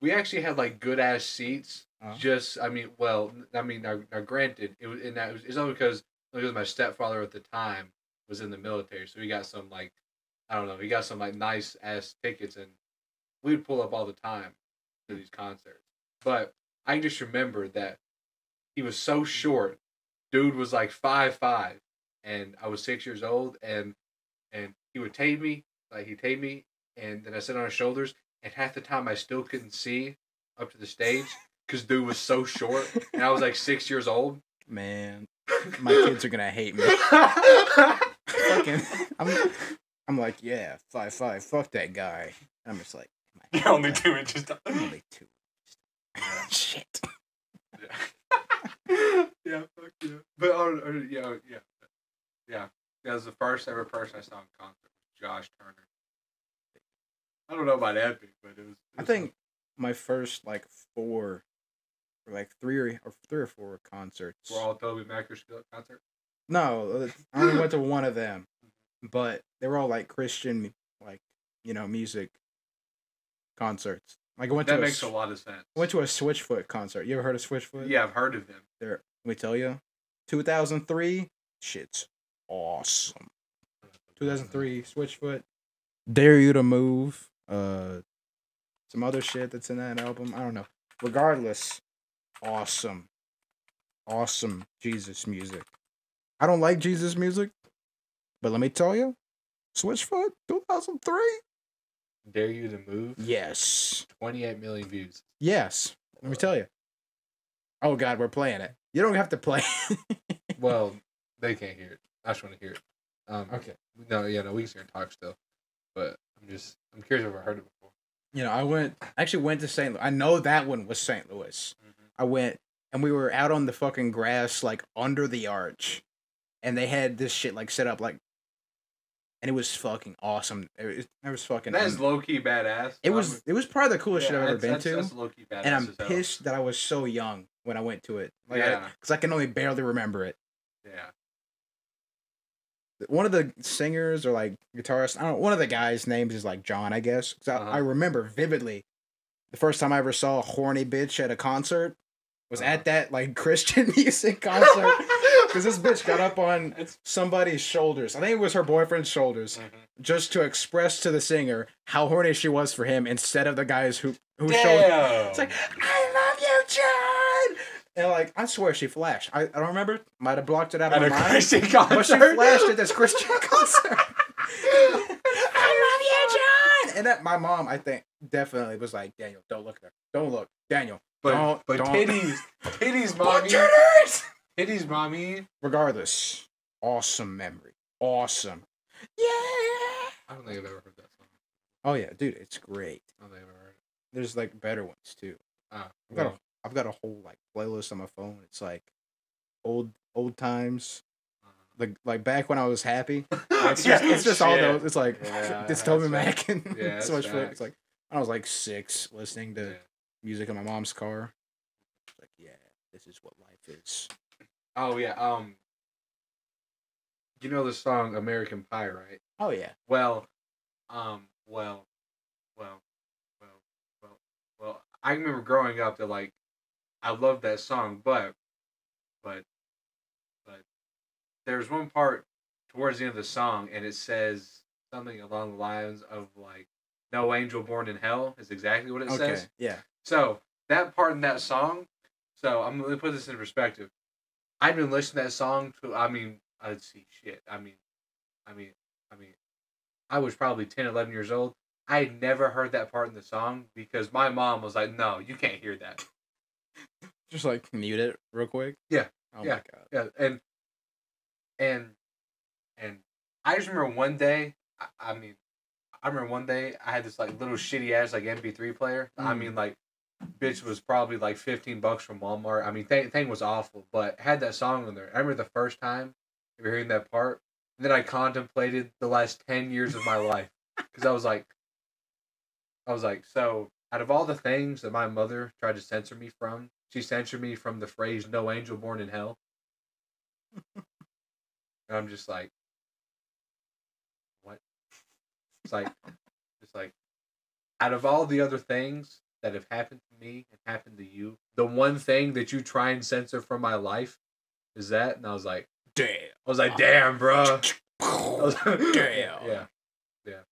we actually had like good ass seats. Uh-huh. Just, I mean, well, I mean, now, now granted, it was, and that was, it's only because because my stepfather at the time was in the military, so he got some like, I don't know, he got some like nice ass tickets, and we'd pull up all the time to these concerts. But I just remember that he was so short. Dude was like five five, and I was six years old, and and he would take me, like he take me, and then I sit on his shoulders, and half the time I still couldn't see up to the stage because dude was so short, and I was like six years old. Man, my kids are gonna hate me. Fucking, I'm, I'm like, yeah, five five. Fuck that guy. I'm just like, am You're only two inches tall. I'm only two. Shit. yeah, fuck yeah. But oh, oh, yeah, yeah, yeah. That was the first ever person I saw in concert. Josh Turner. I don't know about epic, but it was. it I was think my first like four, or like three or, or three or four concerts. we're all Toby Mac concert. No, uh, I only went to one of them, but they were all like Christian, like you know, music concerts. Like I went That to makes a, a lot of sense. went to a Switchfoot concert. You ever heard of Switchfoot? Yeah, I've heard of them. There, let me tell you, two thousand three, shit's awesome. Two thousand three Switchfoot. Dare you to move. Uh, some other shit that's in that album. I don't know. Regardless, awesome, awesome Jesus music. I don't like Jesus music, but let me tell you, Switchfoot, two thousand three. Dare you to move? Yes, 28 million views. yes. Let me tell you. Oh God, we're playing it. You don't have to play. Well, they can't hear it. I just want to hear it. Um, okay. No, yeah, no, we can hear talk still. But I'm just, I'm curious if I heard it before. You know, I went. I actually went to St. Louis. I know that one was St. Louis. Mm-hmm. I went and we were out on the fucking grass, like under the arch, and they had this shit like set up like, and it was fucking awesome. It was, it was fucking. That is low key badass. it was. It was probably the coolest shit I've ever been that's, to. That's low key badass. and I'm pissed that I was so young when I went to it. Like, Yeah. because I, can only barely remember it. Yeah. One of the singers or like guitarists, I don't know, one of the guys' names is like John, I guess. 'Cause I, Uh-huh. I remember vividly the first time I ever saw a horny bitch at a concert was Uh-huh. at that like Christian music concert. Because this bitch got up on somebody's shoulders. I think it was her boyfriend's shoulders, Mhm. just to express to the singer how horny she was for him instead of the guys who who showed Damn. it's like, I love you, John. And like, I swear she flashed. I, I don't remember. Might have blocked it out at of a my mind. Christian But she flashed at this Christian concert. I love you, John. And that my mom, I think, definitely was like, Daniel, don't look there. Don't look. Daniel. But don't, but don't. titties, titties, mommy, titties, mommy. Regardless, awesome memory. Awesome. Yeah. I don't think I've ever heard that song. Oh yeah, dude, it's great. I don't think I've ever heard it. There's like better ones too. Ah, a, well, I've got a whole like playlist on my phone. It's like old old times, uh, the like back when I was happy. It's just, it's just all those. It's like Yeah, it's Toby. Mac and Yeah, so much fun. It's like I was like six listening to Yeah. music in my mom's car. Like yeah, this is what life is. Oh yeah. Um. You know the song American Pie, right? Oh yeah, Well, um, well, well, well, well, well. I remember growing up that like, I love that song, but, but, but, there's one part towards the end of the song, and it says something along the lines of like, "No angel born in hell" is exactly what it okay, says. yeah. So that part in that song. So I'm gonna put this in perspective. I've been listening to that song to. I mean, I'd see shit. I mean, I mean, I mean, I was probably 10, 11 years old. I had never heard that part in the song because my mom was like, "No, you can't hear that." Just like mute it real quick. Yeah, Oh yeah. my god. Yeah, and and and I just remember one day. I, I mean, I remember one day I had this like little shitty ass like MP3 player. I Mm. mean, like, bitch was probably like fifteen bucks from Walmart. I mean, thing thing was awful, but had that song on there. I remember the first time hearing that part. And then I contemplated the last ten years of my life because I was like, I was like, so out of all the things that my mother tried to censor me from, she censored me from the phrase "No angel born in hell." And I'm just like, what? It's like, it's like, out of all the other things that have happened to me and happened to you, the one thing that you try and censor from my life is that. And I was like, Damn. I was like, damn, bro. Damn. Yeah, yeah,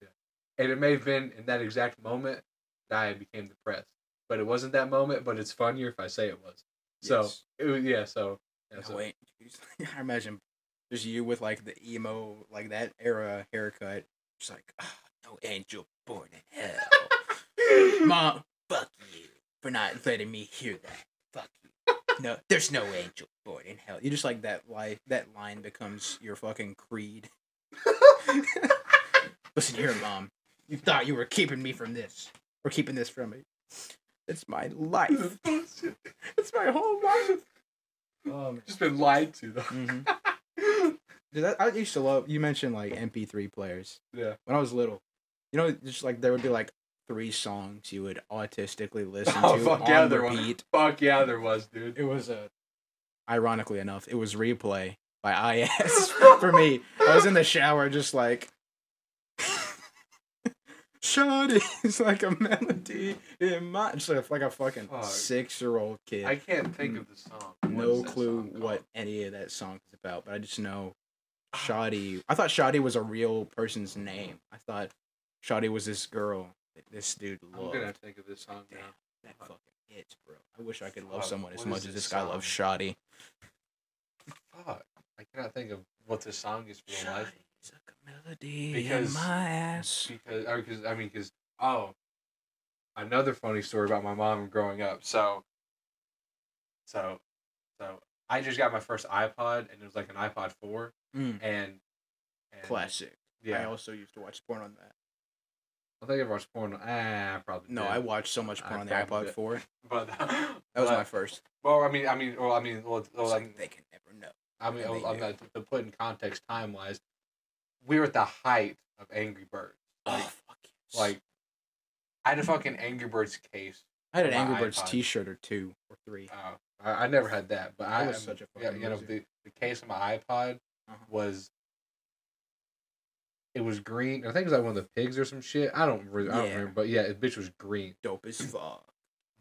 yeah. And it may have been in that exact moment I became depressed, but it wasn't that moment. But it's funnier if I say it was. So it was yeah. So, yeah, No, so wait. I imagine just you with like the emo, like that era haircut. Just like, "Ah, no angel born in hell. Mom, fuck you for not letting me hear that. Fuck you. No, there's no angel born in hell. You just like that line. That line becomes your fucking creed. Listen here, mom. You thought you were keeping me from this, or keeping this from me. It's my life. Bullshit. It's my whole life. Um, just been lied to though. hmm Dude, that, I used to love. You mentioned like MP3 players yeah. when I was little. You know, just like there would be like three songs you would autistically listen Oh to fuck on yeah, there was. repeat. Fuck yeah, there was, dude. It was a, ironically enough, it was replay by Iyaz for me. I was in the shower, just like. Shawty, it's like a melody in my, just like, a fucking Fuck. six-year-old kid. I can't think mm. of the song. No clue song what any of that song is about, but I just know ah. Shoddy. I thought Shoddy was a real person's name. I thought Shoddy was this girl that this dude I'm loved. gonna think of this song Damn, now. that fucking hits, bro. I wish I could love Fuck, someone as what much as this this guy loves song? Shoddy. Fuck, I cannot think of what this song is for life. A melody Because- in my ass. because or because I mean because oh, another funny story about my mom growing up. So, so, so I just got my first iPod and it was like an iPod four Mm, and, and classic. Yeah, I also used to watch porn on that. I think I watched porn. Ah, probably No, did. I watched so much porn I on the iPod did. 4. But That was but- my first. Well, I mean, I mean, well, I mean, well, well, like, they can never know. I mean, I'm not to put in context time wise. We were at the height of Angry Birds. Like, oh, fuck yes. like I had a fucking Angry Birds case. I had an Angry Birds iPod. T-shirt or two or three. Oh, I, I never had that, but That I was um, such a yeah, you know the, the case of my iPod Uh-huh. was it was green. I think it was like one of the pigs or some shit. I don't really, I don't Yeah. remember, but yeah, it bitch was green. Dope as fuck.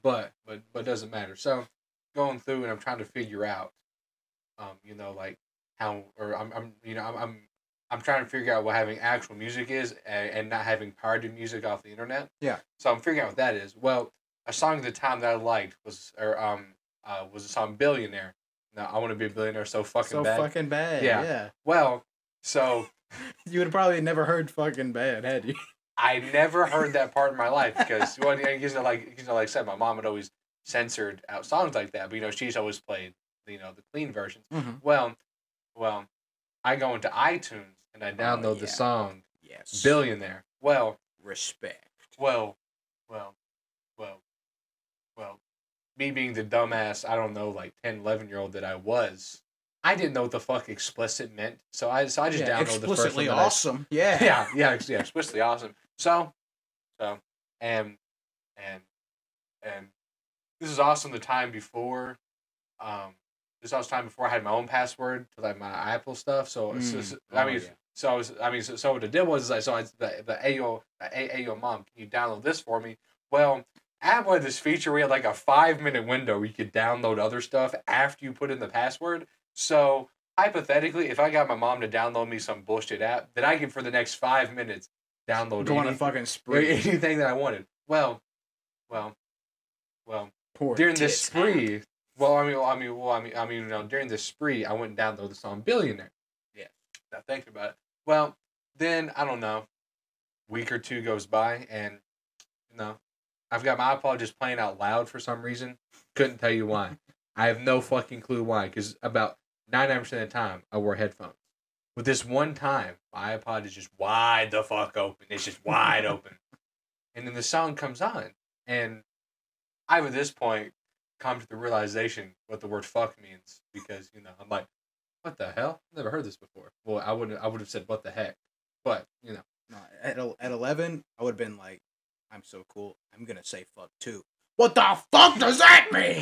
But but but doesn't matter. So going through and I'm trying to figure out, um, you know, like how or I'm I'm you know I'm I'm, I'm trying to figure out what having actual music is and, and not having pirated music off the internet. Yeah. So I'm figuring out what that is. Well, a song at the time that I liked was or um uh was the song Billionaire. Now I want to be a billionaire so fucking so bad. fucking bad. Yeah. Yeah. well, so You would have probably never heard fucking bad, had you? I never heard that part in my life because well, you know, like you know, like I said, my mom had always censored out songs like that, but you know, she's always played you know the clean versions. Mm-hmm. Well, well, I go into iTunes and I download the yeah. song Yes. Billionaire. Well, Respect. well, well, well, well, me being the dumbass, I don't know, like 10, 11 year old that I was, I didn't know what the fuck explicit meant, so I so I just Yeah, downloaded the first one. explicitly that I- awesome. Yeah. yeah, yeah, yeah, explicitly awesome. So, so, and and and this is awesome the time before, um, this was time before I had my own password to like my Apple stuff. So, it's Mm. just- I Oh, mean, yeah. So I was, I mean, so, so what I did was, is like, so I the the Ayo, the A- Ayo mom, can you download this for me? Well. Apple had this feature where you had like a five minute window where you could download other stuff after you put in the password. So hypothetically, if I got my mom to download me some bullshit app, then I can for the next five minutes download Go on a fucking spree. anything that I wanted. Well, well, well. Poor during this spree, well, I mean, well, I mean, well, I mean, I mean, you know, during this spree, I went and downloaded the song "Billionaire." Yeah. Now thinking about it, well, then I don't know, week or two goes by, and you know, I've got my iPod just playing out loud for some reason. Couldn't tell you why. I have no fucking clue why. Because about ninety nine percent of the time, I wear headphones. But this one time, my iPod is just wide the fuck open. It's just wide open. And then the song comes on, and I've at this point come to the realization what the word "fuck" means because you know I'm like, what the hell? i Never heard this before. Well, I wouldn't. I would have said what the heck, but you know. No, at at eleven, I would have been like, "I'm so cool. I'm gonna say fuck too." What the fuck does that mean?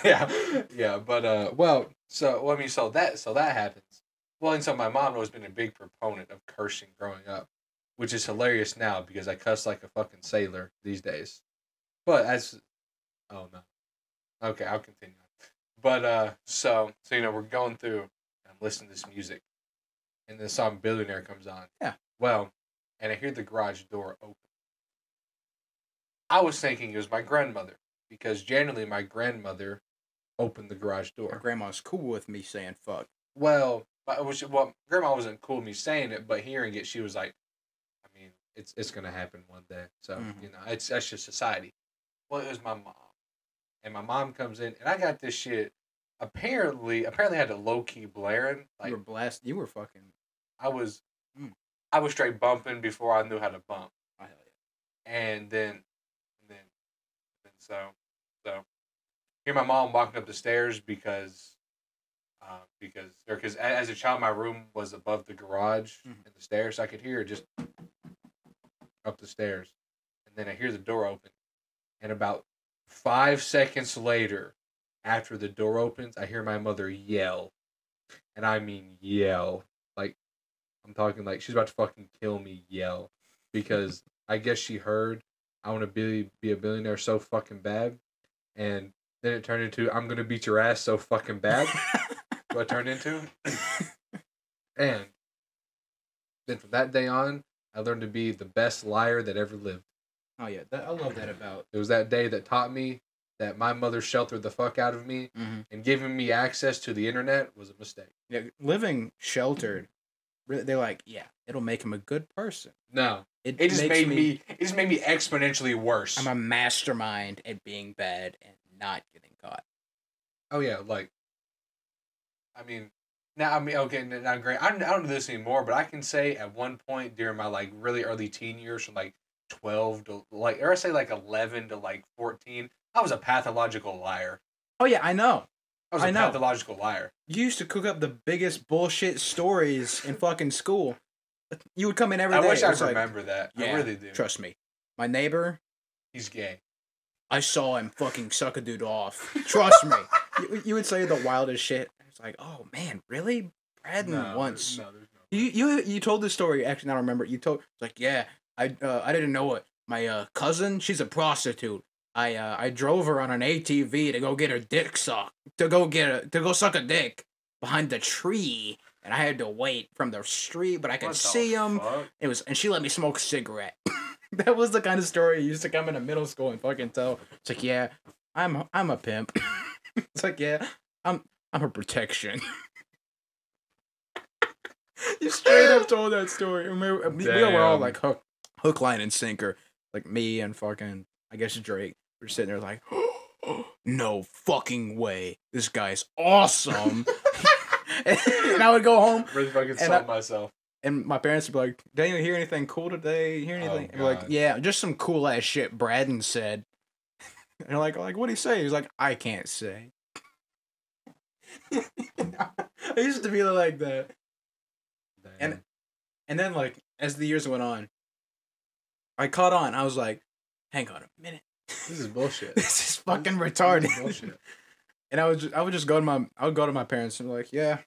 yeah, yeah, but uh, well, so well, I mean, so that so that happens. Well, and so my mom has been a big proponent of cursing growing up, which is hilarious now because I cuss like a fucking sailor these days. But as, oh no, okay, I'll continue. But uh, so so you know we're going through, and I'm listening to this music, and the song "Billionaire" comes on. Yeah. Well, and I hear the garage door open. I was thinking it was my grandmother because generally my grandmother opened the garage My door. grandma's cool with me saying fuck. Well, but which well, grandma wasn't cool with me saying it, but hearing it, she was like, I mean, it's it's gonna happen one day. So Mhm. you know, it's that's just society. Well, it was my mom, and my mom comes in, and I got this shit. Apparently, apparently, I had a low key blaring. Like you were blast. You were fucking. I was, Mm. I was straight bumping before I knew how to bump. Oh, hell yeah. and then, and then, and so, so, hear my mom walking up the stairs because, uh, because, or because as a child, my room was above the garage Mhm. and the stairs. So I could hear just up the stairs, and then I hear the door open, and about five seconds later, after the door opens, I hear my mother yell, and I mean yell, like I'm talking like she's about to fucking kill me, yell, because I guess she heard I want to be be a billionaire so fucking bad, and then it turned into I'm gonna beat your ass so fucking bad. what turned into, and then from that day on, I learned to be the best liar that ever lived. Oh yeah, that, I love that about. It was that day that taught me that my mother sheltered the fuck out of me, Mm-hmm. and giving me access to the internet was a mistake. Yeah, living sheltered. really- They're like, yeah, it'll make him a good person. No, it it just made me, it just made me exponentially worse. I'm a mastermind at being bad and not getting caught. Oh yeah, like, I mean, now I mean, okay, n- now great. I don't, I don't do this anymore, but I can say at one point during my like really early teen years, from like twelve to like, or I say like eleven to like fourteen, I was a pathological liar. Oh yeah, I know. I was a I know. pathological liar. You used to cook up the biggest bullshit stories in fucking school. You would come in every I day. wish I like, remember that. I yeah, really do. Trust me. My neighbor, He's gay. I saw him fucking suck a dude off. Trust me. You, you would say the wildest shit. It's like, oh man, really? Braden once. No, there's no. You you you told this story. Actually, I don't remember. You told it's like, yeah, I uh, I didn't know it. My uh, cousin, she's a prostitute. I uh, I drove her on an ATV to go get her dick sucked. To go get a to go suck a dick behind the tree, and I had to wait from the street, but I could What see him. fuck? It was, and she let me smoke a cigarette. that was the kind of story you used to come into middle school and fucking tell. It's like, yeah, I'm I'm a pimp. it's like, yeah, I'm I'm her protection. you straight up told that story. And we, were- we were all like hook, hook, line, and sinker. Like me and fucking, I guess Drake. We're sitting there like, no fucking way. This guy's awesome. and I would go home Really fucking I- myself. and my parents would be like, "Did you hear anything cool today? Hear Oh, anything?" And we're like, "Yeah, just some cool ass shit." Braden said. And they're like, "Like what would he say?" He's like, "I can't say." I used to be like that. And- And then like as the years went on, I caught on. I was like, hang on a minute. this is bullshit. this is fucking This retarded. is bullshit. And I would just, I would just go to my I would go to my parents and be like, yeah,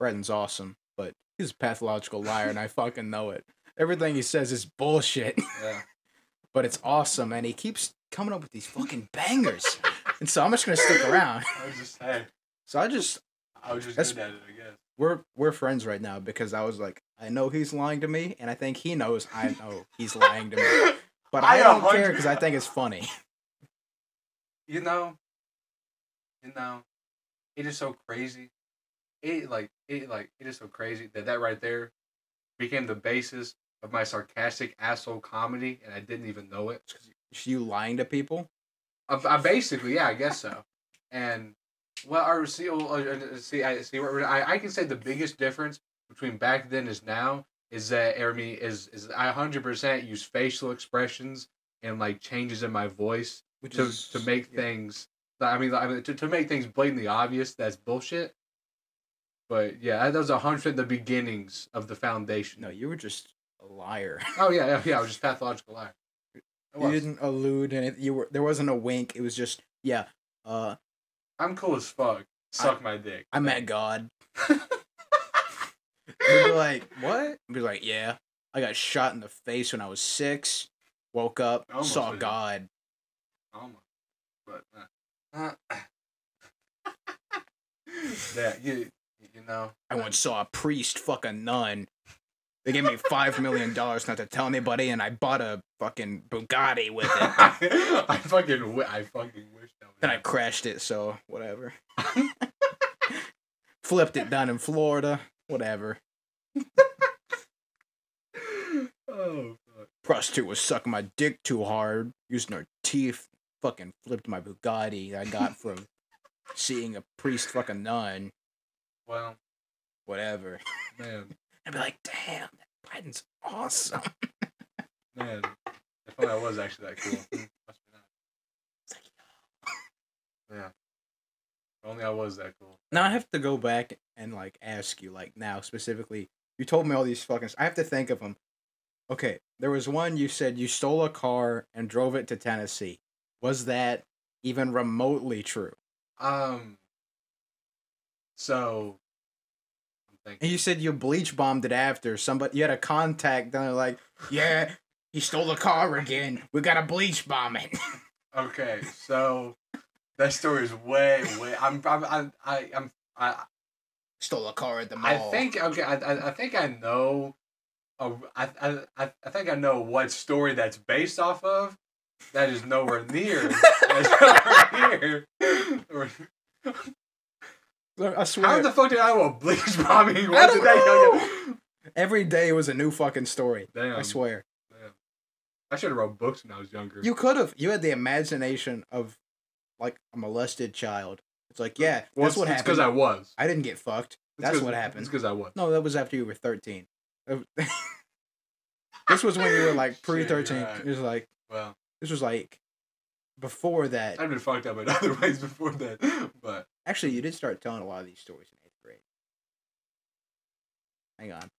Braden's awesome, but he's a pathological liar and I fucking know it. Everything he says is bullshit, Yeah. but it's awesome and he keeps coming up with these fucking bangers. and so I'm just gonna stick around. I was just hey, So I just I was just That's- good at it, I guess. We're we're friends right now because I was like, I know he's lying to me, and I think he knows I know he's lying to me. But I, I don't care because I think it's funny. you know, you know, it is so crazy. It like it like it is so crazy that that right there became the basis of my sarcastic asshole comedy, and I didn't even know it. you lying to people? I, I uh, basically, yeah, I guess so. And well, I see, uh, uh, see, I see. I I can say the biggest difference between back then is now is that I mean is is I hundred percent use facial expressions and like changes in my voice Which to to make yeah. things. I mean, I mean to, to make things blatantly obvious that's bullshit. But yeah, that was a hundred the beginnings of the foundation. No, you were just a liar. Oh yeah, yeah, yeah. I was just pathological liar. You didn't allude, and you were there wasn't a wink. It was just yeah. Uh, I'm cool as fuck. Suck my dick. I met God. You'd be like, what? I'd be like, yeah. I got shot in the face when I was six. Woke up, Almost saw did. God. Almost. But uh, uh, yeah, you you know. I once saw a priest fuck a nun. They gave me five million dollars not to tell anybody, and I bought a fucking Bugatti with it. I fucking I fucking wish that Then I crashed it, so whatever. Flipped it down in Florida. Whatever. oh fuck. Prostitute was sucking my dick too hard, using her teeth. Fucking flipped my Bugatti I got from seeing a priest fucking nun. Well, Whatever. man, I'd be like, damn, that Braden's awesome. man. If only I was actually that cool. Nice. Yeah. If only I was that cool. Now I have to go back and like ask you, like now specifically. You told me all these fucking. I have to think of them. Okay, there was one you said you stole a car and drove it to Tennessee. Was that even remotely true? Um. So. I'm And you said you bleach bombed it after somebody. You had a contact. Then they're like, yeah, he stole the car again. We got to bleach bomb it. Okay, so that story is way, way. I'm, I'm, I'm, I, I'm, I, stole a car at the mall. I think. Okay, I, I, I think I know. Uh, I, I, I I think I know what story that's based off of. That is nowhere near. that's nowhere near. I swear. How the fuck did I know bleach bombing? I it that young? Every day was a new fucking story. Damn. I swear. Damn. I should have wrote books when I was younger. You could have. You had the imagination of like a molested child. It's like, yeah, well, that's it's, what it's happened. because I was. I didn't get fucked. It's That's what happened. It's because I was. No, that was after you were 13. this was when you were like pre 13. right. It was like, Well, this was like before that. I've been fucked up in other ways before that, but Actually, you did start telling a lot of these stories in eighth grade. Hang on.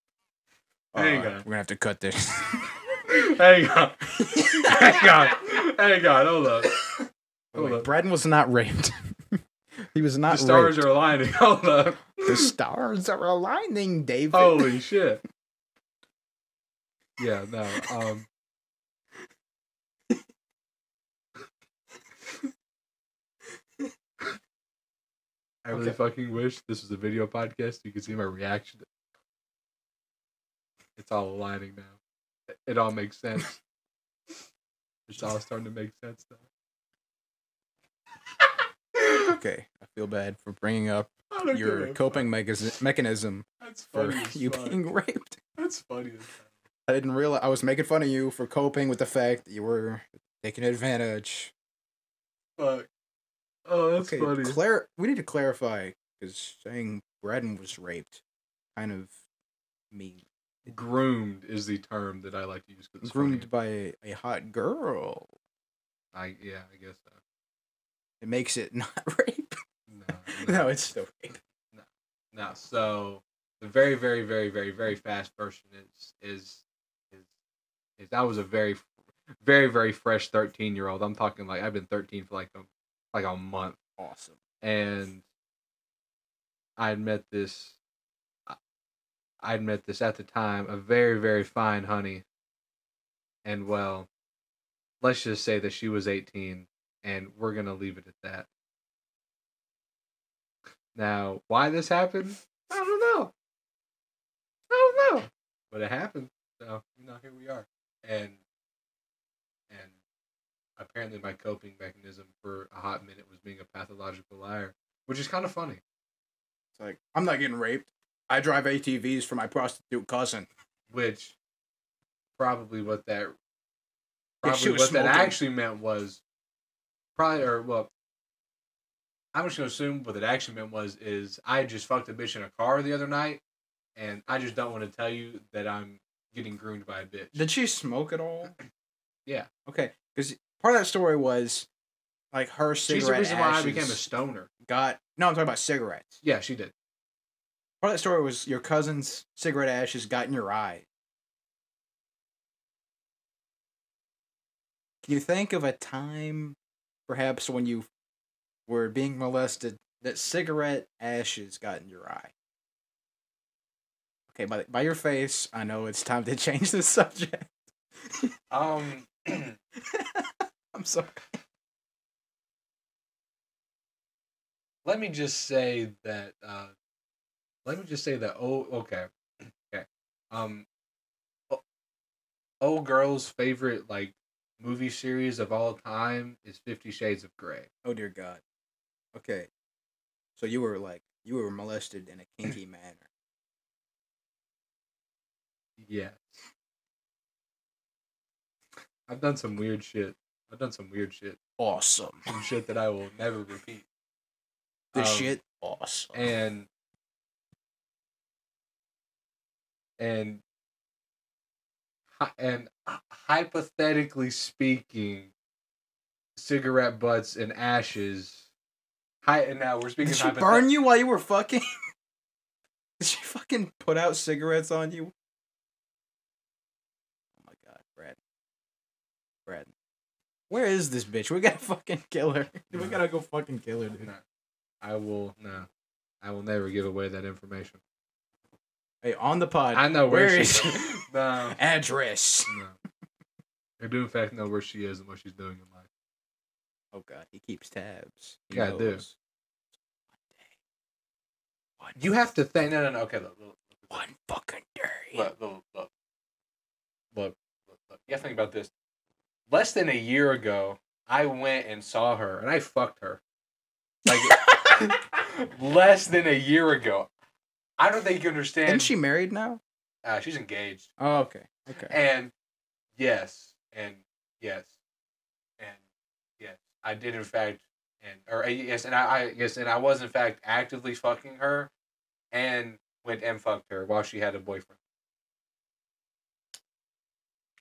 Hang Uh, on. We're going to have to cut this. hang on, hang on, hang on, hold up. Hold Wait, up. Braden was not raped. he was not The stars raped. are aligning. Hold up. The stars are aligning, David. Holy shit. Yeah, no. Um. I really Okay. fucking wish this was a video podcast. You could see my reaction. It's all aligning now. It- It all makes sense. It's all starting to make sense now. Okay, I feel bad for bringing up your coping fuck. mechanism for funny you fuck. being raped. That's funny. I didn't realize I was making fun of you for coping with the fact that you were taking advantage. Fuck. Oh, that's okay, funny. clar- we need to clarify because saying Braden was raped kind of mean. Groomed is the term that I like to use. Groomed funny. by a hot girl. I yeah, I guess so. It makes it not rape. No, no, it's still rape. No, no. so the very, very, very, very, very fast version is is is is I was a very, very, very fresh thirteen year old. I'm talking like I've been thirteen for like a like a month, Awesome. and I had met this. I- I'd met this at the time a very, very fine honey, and well, let's just say that she was eighteen, and we're gonna leave it at that. Now, why this happened, I don't know. I don't know, but it happened. So you know, here we are, and and apparently my coping mechanism for a hot minute was being a pathological liar, which is kind of funny. It's like I'm not getting raped. I drive ATVs for my prostitute cousin. Which probably what that probably what that actually meant was probably or well. I'm just gonna assume what it actually meant was is I just fucked a bitch in a car the other night, and I just don't want to tell you that I'm getting groomed by a bitch. Did she smoke at all? Yeah. Okay, because part of that story was like her cigarette. She's the reason why I became a stoner. got. No, I'm talking about cigarettes. Yeah, she did. Part of that story was your cousin's cigarette ashes got in your eye. Can you think of a time, perhaps when you were being molested, that cigarette ashes got in your eye? Okay, by by your face, I know it's time to change the subject. Um, I'm sorry. let me just say that. Uh, let me just say that. Oh, okay, okay. Um, old girl's favorite like movie series of all time is Fifty Shades of Grey. Oh dear God. Okay, so you were like you were molested in a kinky manner. Yes. I've done some weird shit. I've done some weird shit. Awesome. Some shit that I will never repeat. This Um, shit awesome. and and and uh, hypothetically speaking, cigarette butts and ashes. Hi, and now we're speaking. Did she burn you while you were fucking? Did she fucking put out cigarettes on you? Oh my god, Brad. Brad. Where is this bitch? We gotta fucking kill her. We gotta go fucking kill her, dude. No, I will no. I will never give away that information. Hey, on the pod. I know where, where she is no, Address. no. I do in fact know where she is and what she's doing in life. Oh god, he keeps tabs. He Yeah, I do. One day. You have to think. No, no, no. Okay, look, look, look, one fucking day. look, look, look, look, look. You have to think about this. Less than a year ago, I went and saw her, and I fucked her. Like less than a year ago. I don't think you understand. Isn't she married now? Uh, she's engaged, Oh, okay. Okay. and yes, and yes, and yes, I did in fact, and or uh, yes, and I, I yes, and I was in fact actively fucking her, and went and fucked her while she had a boyfriend.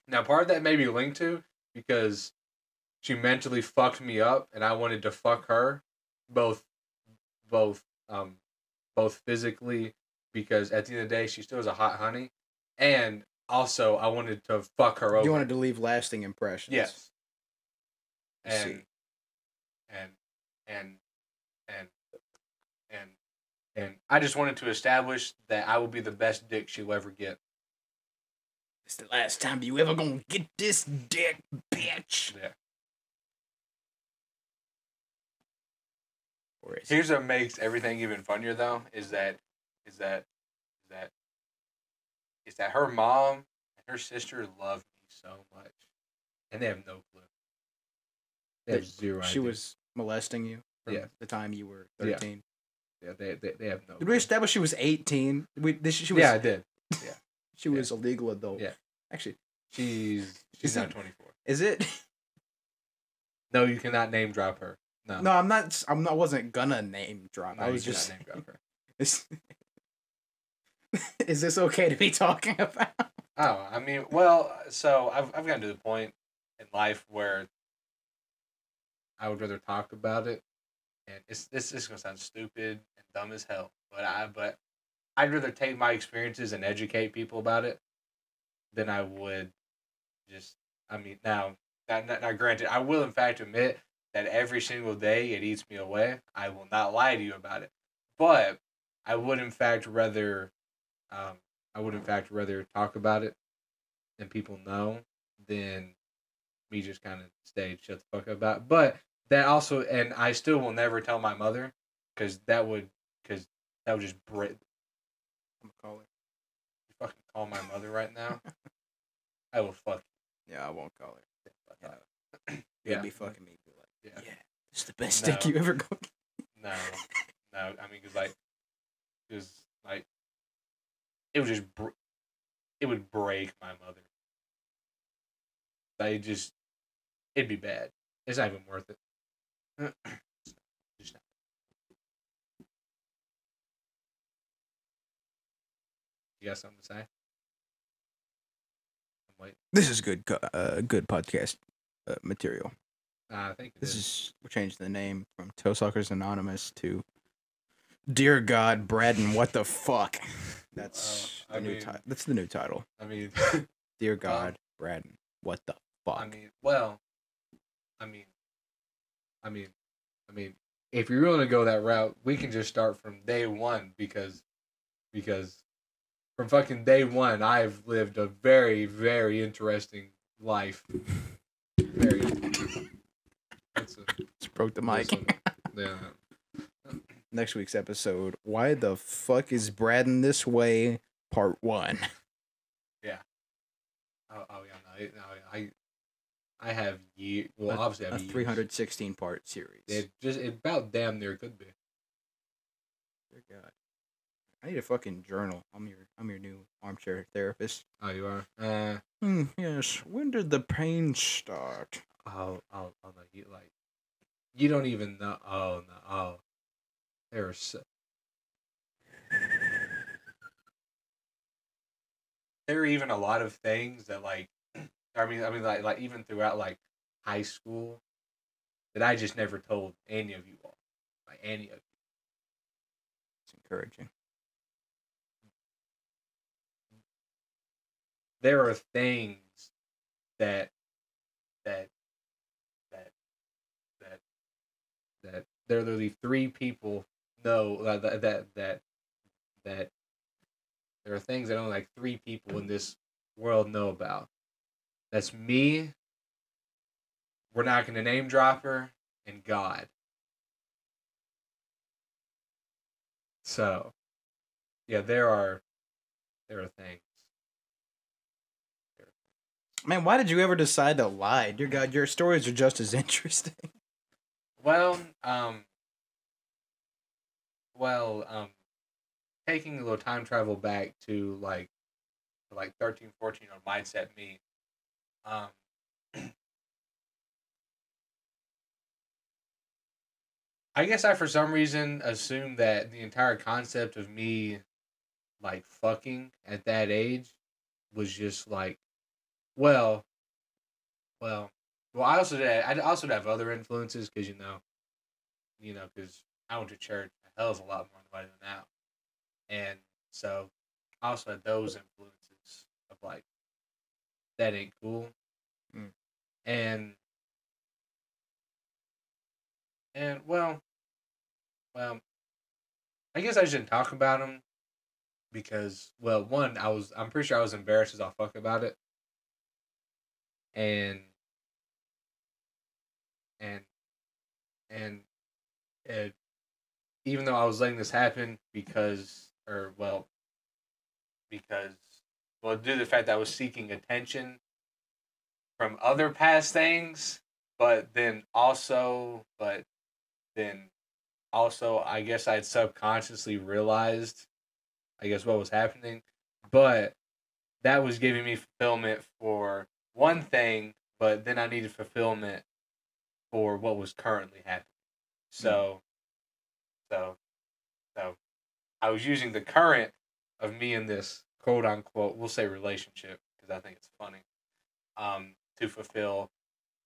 Now, part of that may be linked to because she mentally fucked me up, and I wanted to fuck her, both, both, um, both physically because at the end of the day she still was a hot honey, and also I wanted to fuck her over. You wanted to leave lasting impressions. Yes. And, see. and and and and and I just wanted to establish that I will be the best dick she'll ever get. It's the last time you ever gonna get this dick, bitch. Yeah. Here's what makes everything even funnier though is that is that is that is that her mom and her sister love me so much, and they have no clue. They have zero. she idea. was molesting you from Yeah. the time you were 13? Yeah, they, they, they have no. Did we establish she was 18? We, this, she was, yeah, I did. Yeah. she was a legal adult. Yeah. Actually, She's she's now twenty four. is it? No, you cannot name drop her. No, No, I'm not. I'm not. Wasn't gonna name drop. no I was just. name drop her. Is, is this okay to be talking about? Oh, I mean, well, so I've I've gotten to the point in life where I would rather talk about it and it's this is gonna sound stupid and dumb as hell, but I but I'd rather take my experiences and educate people about it than I would just. I mean, now, now, now, now granted, I will in fact admit that every single day it eats me away. I will not lie to you about it, but I would in fact rather, um, I would in fact rather talk about it and people know than me just kind of stay shut the fuck up about. It. But that also, and I still will never tell my mother because that would, because that would just break. I'm gonna call her. You fucking call my mother right now. I will fuck. Yeah, I won't call her. Yeah. Yeah. You'll be fucking me. Be like, Yeah. yeah, is the best No. steak you ever go. No, no. I mean, cause like, cause like, it would just, br- it would break my mother. It just, it'd be bad. It's not even worth it. You got something to say? This is good. Uh, good podcast uh, material. Uh, I think This is. is we're changing the name from Toe Suckers Anonymous to Dear God, Brad, and what the fuck. That's Uh, the I new mean- title. That's the new title. I mean, Dear God, Brad, and what the fuck. I mean, well, I mean, I mean, I mean, if you're willing to go that route, we can just start from day one because, because, from fucking day one, I've lived a very, very interesting life. Very. That's a, Just broke the mic. Yeah. Next week's episode. Why the fuck is Brad in this way? Part one. Yeah. Oh, oh yeah, no, no, I, I have year. Well, A- obviously, I a have years. 316 part series. It just it about damn near could be. Dear God. I need a fucking journal. I'm your I'm your new armchair therapist. Oh, you are. Uh, Hmm, yes. When did the pain start? Oh, oh, oh no! You like, you don't even know. Oh no! Oh, there's there are even a lot of things that like, I mean, I mean, like, like even throughout like high school, that I just never told any of you all, like any of you. It's encouraging. There are things that, that, that, that, that there are literally three people know that that that that, that there are things that only like three people in this world know about. That's me. We're not going to name drop her and God. So, yeah, there are there are things. Man, why did you ever decide to lie? Dear God, your stories are just as interesting. Well, um, well, um, taking a little time travel back to like, to like 13, 14 on mindset me, um, I guess I for some reason assumed that the entire concept of me, like fucking at that age, was just like, well, well, well, I also did. I also have other influences because you know, you know, because I went to church hell of a lot more than I do now, and so I also had those influences of like that ain't cool, Mm. and and well, well, I guess I didn't talk about them because well, one, I was I'm pretty sure I was embarrassed as I fuck about it, and and and it, even though I was letting this happen because or well because well due to the fact that I was seeking attention from other past things, but then also but then also I guess I'd subconsciously realized I guess what was happening. But that was giving me fulfillment for one thing, but then I needed fulfillment for what was currently happening. Hmm. So, so, so, I was using the current of me in this quote unquote, we'll say relationship because I think it's funny, um, to fulfill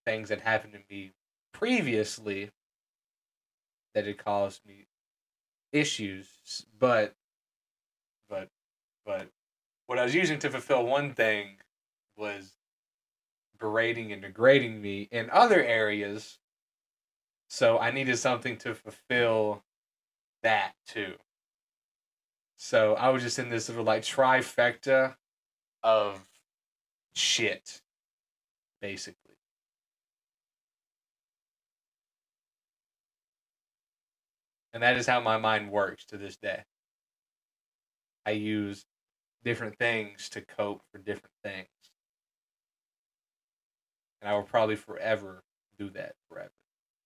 things that happened to me previously that had caused me issues, but but but what I was using to fulfill one thing was berating and degrading me in other areas. So I needed something to fulfill that too. So I was just in this little like trifecta of shit, basically. And that is how my mind works to this day. I use different things to cope for different things. And I will probably forever do that forever.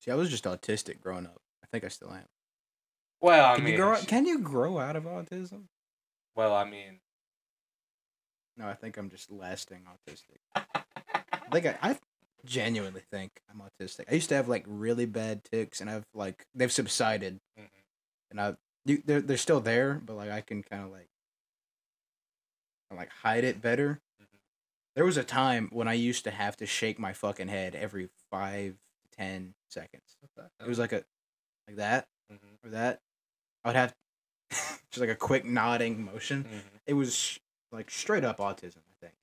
See, I was just autistic growing up. I think I still am. Well, I Can mean, you grow? Can you grow out of autism? well, I mean, No, I think I'm just lasting autistic. I think I, I genuinely think I'm autistic. I used to have like really bad tics, and I've like they've subsided, Mhm. and I you, they're they're still there, but like I can kind of like I like hide it better. Mhm. There was a time when I used to have to shake my fucking head every five ten seconds. It was like a like that Mhm. or that. I would have just like a quick nodding motion Mhm. it was like straight up autism, I think.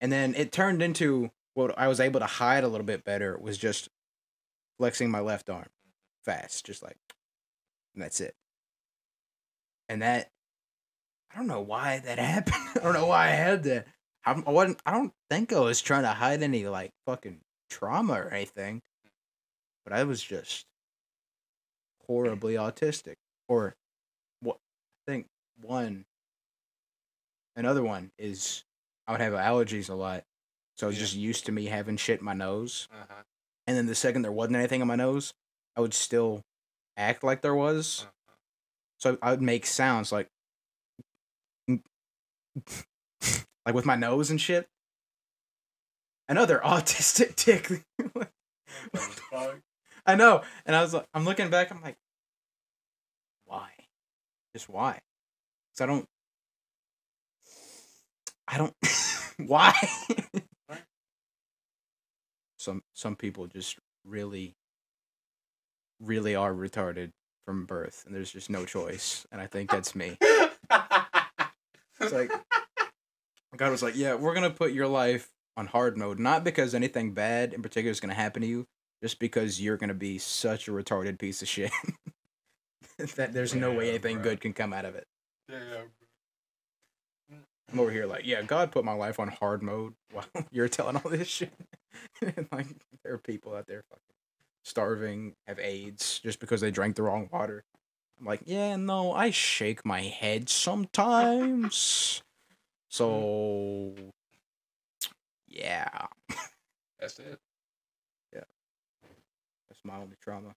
And then it turned into what I was able to hide a little bit better was just flexing my left arm fast, just like, and that's it. And that, I don't know why that happened. I don't know why I had that. I'm- I wasn't. I don't think I was trying to hide any like fucking trauma or anything, but I was just horribly autistic. Or what? I think one Another one is I would have allergies a lot. So I was Yeah. just used to me having shit in my nose. Uh-huh. And then the second there wasn't anything in my nose, I would still act like there was. Uh-huh. So I would make sounds like like with my nose and shit. Another autistic tic. What the fuck? I know. And I was like I'm looking back, I'm like, why? Just why? Cause I don't I don't why? Some some people just really really are retarded from birth and there's just no choice. And I think that's me. It's like God was like, Yeah, we're gonna put your life on hard mode, not because anything bad in particular is gonna happen to you, just because you're gonna be such a retarded piece of shit. that there's no way anything bruh. good can come out of it. I'm over here like, yeah, God put my life on hard mode while you're telling all this shit. and like there are people out there fucking starving, have AIDS just because they drank the wrong water. I'm like, yeah, no, I shake my head sometimes. Mm-hmm. So yeah. That's it. My only trauma.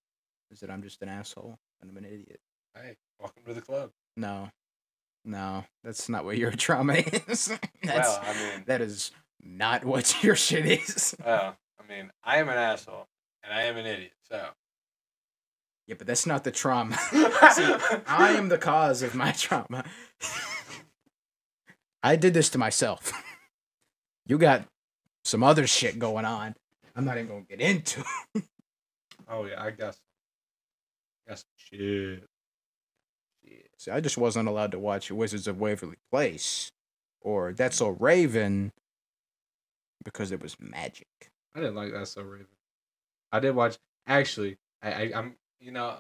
Is that I'm just an asshole and I'm an idiot. Hey, welcome to the club. No. No, that's not what your trauma is. that's, well, I mean, that is not what your shit is. well, I mean, I am an asshole and I am an idiot. So Yeah, but that's not the trauma. See, I am the cause of my trauma. I did this to myself. You got some other shit going on. I'm not even gonna get into. Oh yeah, I guess. Got some shit. Shit. See, I just wasn't allowed to watch Wizards of Waverly Place or That's So Raven because it was magic. I didn't like that so Raven. I did watch. Actually, I, I I'm you know,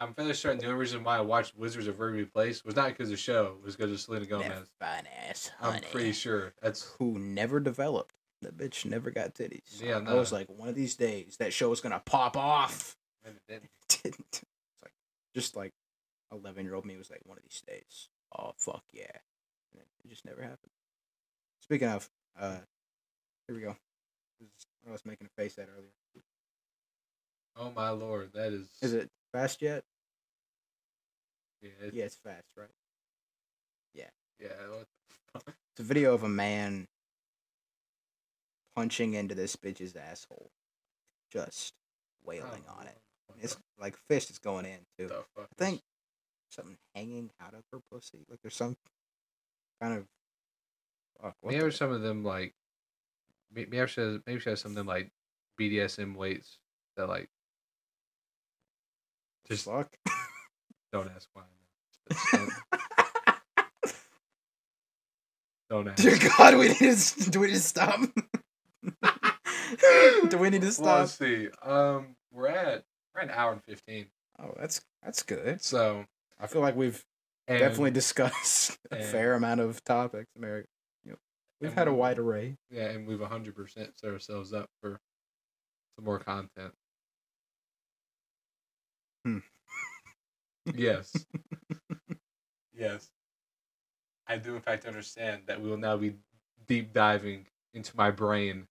I'm fairly certain the only reason why I watched Wizards of Waverly Place was not because of the show, it was because of Selena Gomez. That fine ass honey. I'm pretty sure that's who never developed. That bitch never got titties. Yeah, I was like, one of these days, that show is gonna pop off. and it didn't. It didn't. It's like, just like, eleven year old me was like, one of these days. Oh fuck yeah! And it, just never happened. Speaking of, uh, here we go. I was making a face at earlier. Oh my lord, that is. Is it fast yet? Yeah, it, Yeah, it's fast, right? Yeah. Yeah. What the fuck? It's a video of a man punching into this bitch's asshole, just oh, wailing on it. It's like fist is going in too. I think something hanging out of her pussy. Like there's some kind of. Fuck, Maybe the- some of them like. Maybe she has, maybe she has something like BDSM weights that like Just Fuck. don't ask why. Don't, don't ask. Dear God, we need to. Do we need to stop? do we need to Well, stop? let's see. Um, we're at we're at an hour and fifteen. Oh, that's that's good. So I feel like we've and, definitely discussed a and- fair amount of topics. America, you know, we've had a wide array. yeah, and we've hundred percent set ourselves up for some more content. Hmm. yes. yes. I do in fact understand that we will now be deep diving into my brain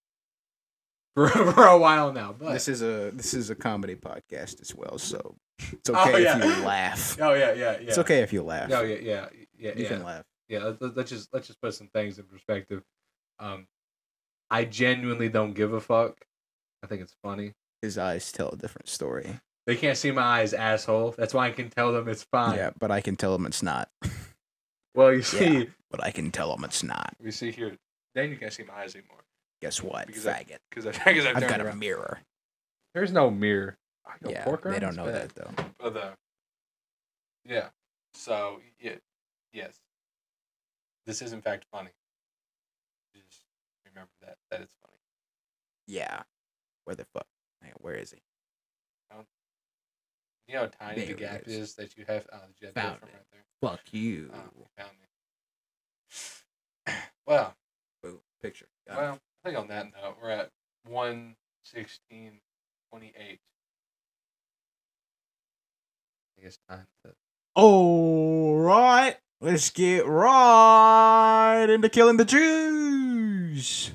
for, for a while now. But This is a this is a comedy podcast as well, so it's Oh, okay yeah. if you laugh. oh yeah, yeah, yeah. It's okay if you laugh. Oh yeah, yeah, yeah, you yeah. can laugh. yeah let, let, us just let's just put some things in perspective um i genuinely don't give a fuck i think it's funny His eyes tell a different story. they can't see my eyes asshole that's why i can tell them it's fine Yeah, but I can tell them it's not. well you see But I can tell them it's not. we see here then you can't see my eyes anymore Guess what, Because I- faggot? because I, because I've, I've turned got a mirror. there's no mirror Oh, yo, Yeah, pork they don't know Bad. that though. but uh yeah so yeah yes this is in fact funny just remember that that it's funny Yeah. Where the fuck? Man, where is he? you know how tiny There the gap is. is that you have oh did you have Found from it. right there Fuck you. Oh, you found me. well, Boom. Picture. Got it. Well, I think on that note, we're at one sixteen twenty eight. I guess time to All right, let's get right into killing the Jews.